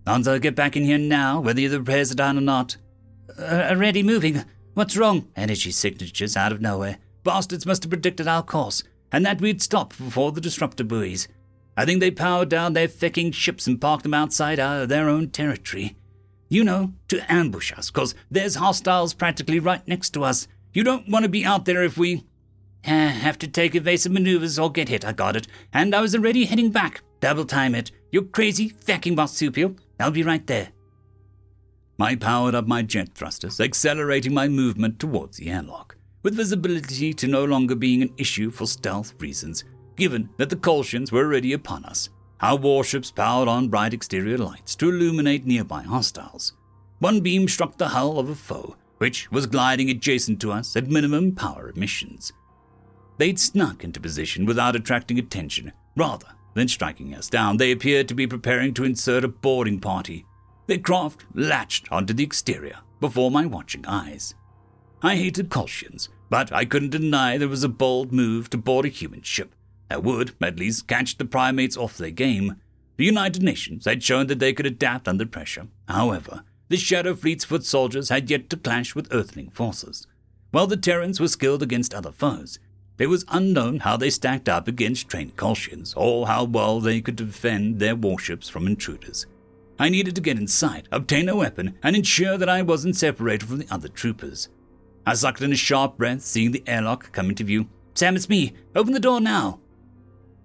Onso, get back in here now, whether the repairs are done or not. Uh, already moving. What's wrong? Energy signatures out of nowhere. Bastards must have predicted our course, and that we'd stop before the disruptor buoys. I think they powered down their fecking ships and parked them outside our, their own territory. You know, to ambush us, 'cause there's hostiles practically right next to us. You don't want to be out there if we. Uh, have to take evasive maneuvers or get hit, I got it. And I was already heading back. Double time it. You're crazy, fecking marsupial. I'll be right there. I powered up my jet thrusters, accelerating my movement towards the airlock, with visibility to no longer being an issue for stealth reasons given that the Kolshians were already upon us. Our warships powered on bright exterior lights to illuminate nearby hostiles. One beam struck the hull of a foe, which was gliding adjacent to us at minimum power emissions. They'd snuck into position without attracting attention. Rather than striking us down, they appeared to be preparing to insert a boarding party. Their craft latched onto the exterior before my watching eyes. I hated Kolshians, but I couldn't deny there was a bold move to board a human ship that would, at least, catch the primates off their game. The United Nations had shown that they could adapt under pressure. However, the Shadow Fleet's foot soldiers had yet to clash with Earthling forces. While the Terrans were skilled against other foes, it was unknown how they stacked up against trained Kolshians, or how well they could defend their warships from intruders. I needed to get inside, obtain a weapon, and ensure that I wasn't separated from the other troopers. I sucked in a sharp breath, seeing the airlock come into view. Sam, it's me. Open the door now.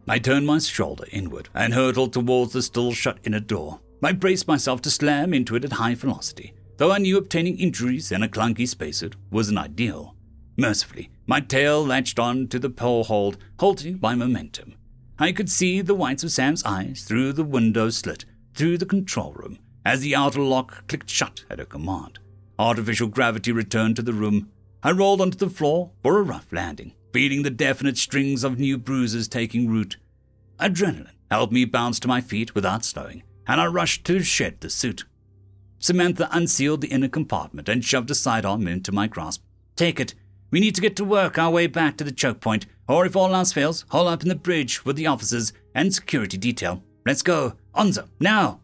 I turned my shoulder inward and hurtled towards the still shut inner door. I braced myself to slam into it at high velocity, though I knew obtaining injuries in a clunky spacesuit wasn't ideal. Mercifully, my tail latched on to the pole hold, halting by momentum. I could see the whites of Sam's eyes through the window slit through the control room as the outer lock clicked shut at her command. Artificial gravity returned to the room. I rolled onto the floor for a rough landing feeling the definite strings of new bruises taking root. Adrenaline helped me bounce to my feet without slowing, and I rushed to shed the suit. Samantha unsealed the inner compartment and shoved a sidearm into my grasp. Take it. We need to get to work our way back to the choke point, or if all else fails, hole up in the bridge with the officers and security detail. Let's go. Onso, now!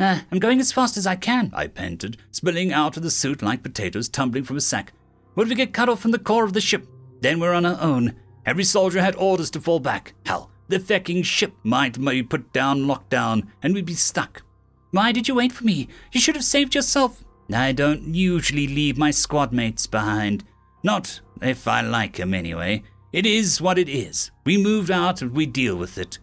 Uh, I'm going as fast as I can, I panted, spilling out of the suit like potatoes tumbling from a sack. If we get cut off from the core of the ship? Then we're on our own. Every soldier had orders to fall back. Hell, the fecking ship might be put down, locked down, and we'd be stuck. Why did you wait for me? You should have saved yourself. I don't usually leave my squad mates behind. Not if I like 'em, anyway. It is what it is. We moved out and we deal with it.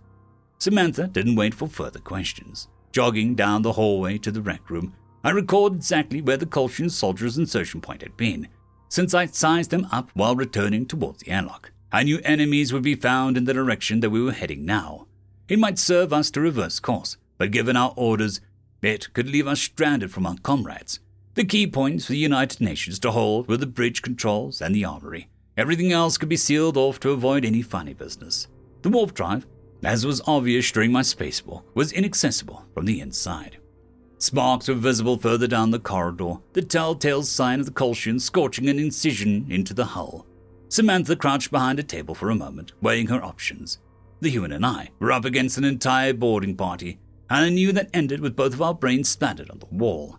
Samantha didn't wait for further questions. Jogging down the hallway to the rec room, I recalled exactly where the Kolshian soldier's insertion point had been since I sized them up while returning towards the airlock. I knew enemies would be found in the direction that we were heading now. It might serve us to reverse course, but given our orders, it could leave us stranded from our comrades. The key points for the United Nations to hold were the bridge controls and the armory. Everything else could be sealed off to avoid any funny business. The warp drive, as was obvious during my spacewalk, was inaccessible from the inside. Sparks were visible further down the corridor, the telltale sign of the Kolshian scorching an incision into the hull. Samantha crouched behind a table for a moment, weighing her options. The human and I were up against an entire boarding party, and I knew that ended with both of our brains splattered on the wall.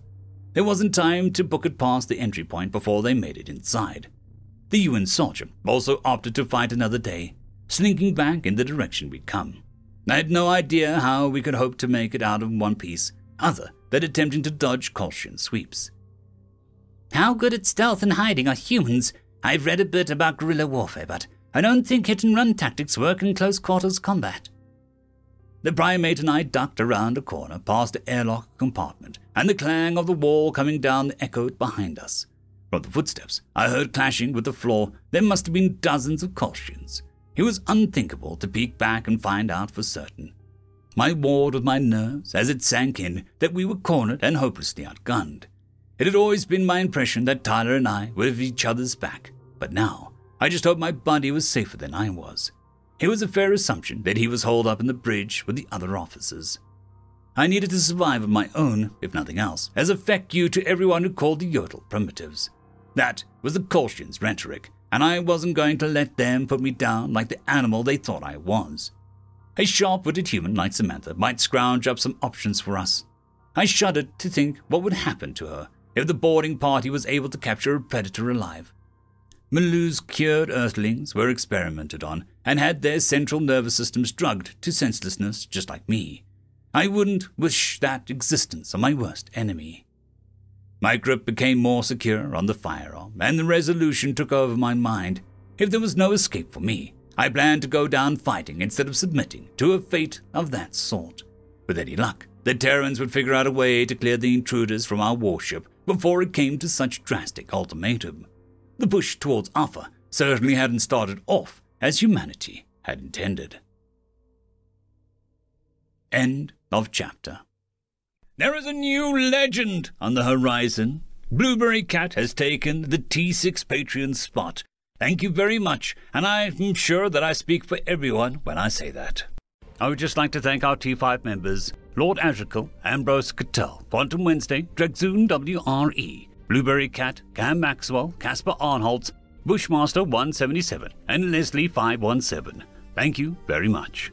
There wasn't time to book it past the entry point before they made it inside. The UN soldier also opted to fight another day, slinking back in the direction we'd come. I had no idea how we could hope to make it out of one piece, other than attempting to dodge caution sweeps. How good at stealth and hiding are humans? I've read a bit about guerrilla warfare, but I don't think hit and run tactics work in close quarters combat. The primate and I ducked around a corner past the airlock compartment, and the clang of the wall coming down echoed behind us. From the footsteps I heard clashing with the floor, there must have been dozens of Kolshians. It was unthinkable to peek back and find out for certain. My ward with my nerves as it sank in that we were cornered and hopelessly outgunned. It had always been my impression that Tyler and I were of each other's back, but now I just hoped my buddy was safer than I was. It was a fair assumption that he was holed up in the bridge with the other officers. I needed to survive on my own, if nothing else, as a feck you to everyone who called the Yotul primitives. That was the Kolshians' rhetoric, and I wasn't going to let them put me down like the animal they thought I was. A sharp witted human like Samantha might scrounge up some options for us. I shuddered to think what would happen to her if the boarding party was able to capture a predator alive. Malu's cured earthlings were experimented on and had their central nervous systems drugged to senselessness just like me. I wouldn't wish that existence on my worst enemy. My grip became more secure on the firearm, and the resolution took over my mind. If there was no escape for me, I planned to go down fighting instead of submitting to a fate of that sort. With any luck, the Terrans would figure out a way to clear the intruders from our warship before it came to such drastic ultimatum. The push towards Alpha certainly hadn't started off as humanity had intended. End of chapter. There is a new legend on the horizon. Blueberry Cat has taken the T6 Patreon spot. Thank you very much, and I'm sure that I speak for everyone when I say that. I would just like to thank our T5 members Lord Azrakel, Ambrose Cattell, Quantum Wednesday, Drexoon WRE, Blueberry Cat, Cam Maxwell, Casper Arnholtz, Bushmaster 177, and Leslie 517. Thank you very much.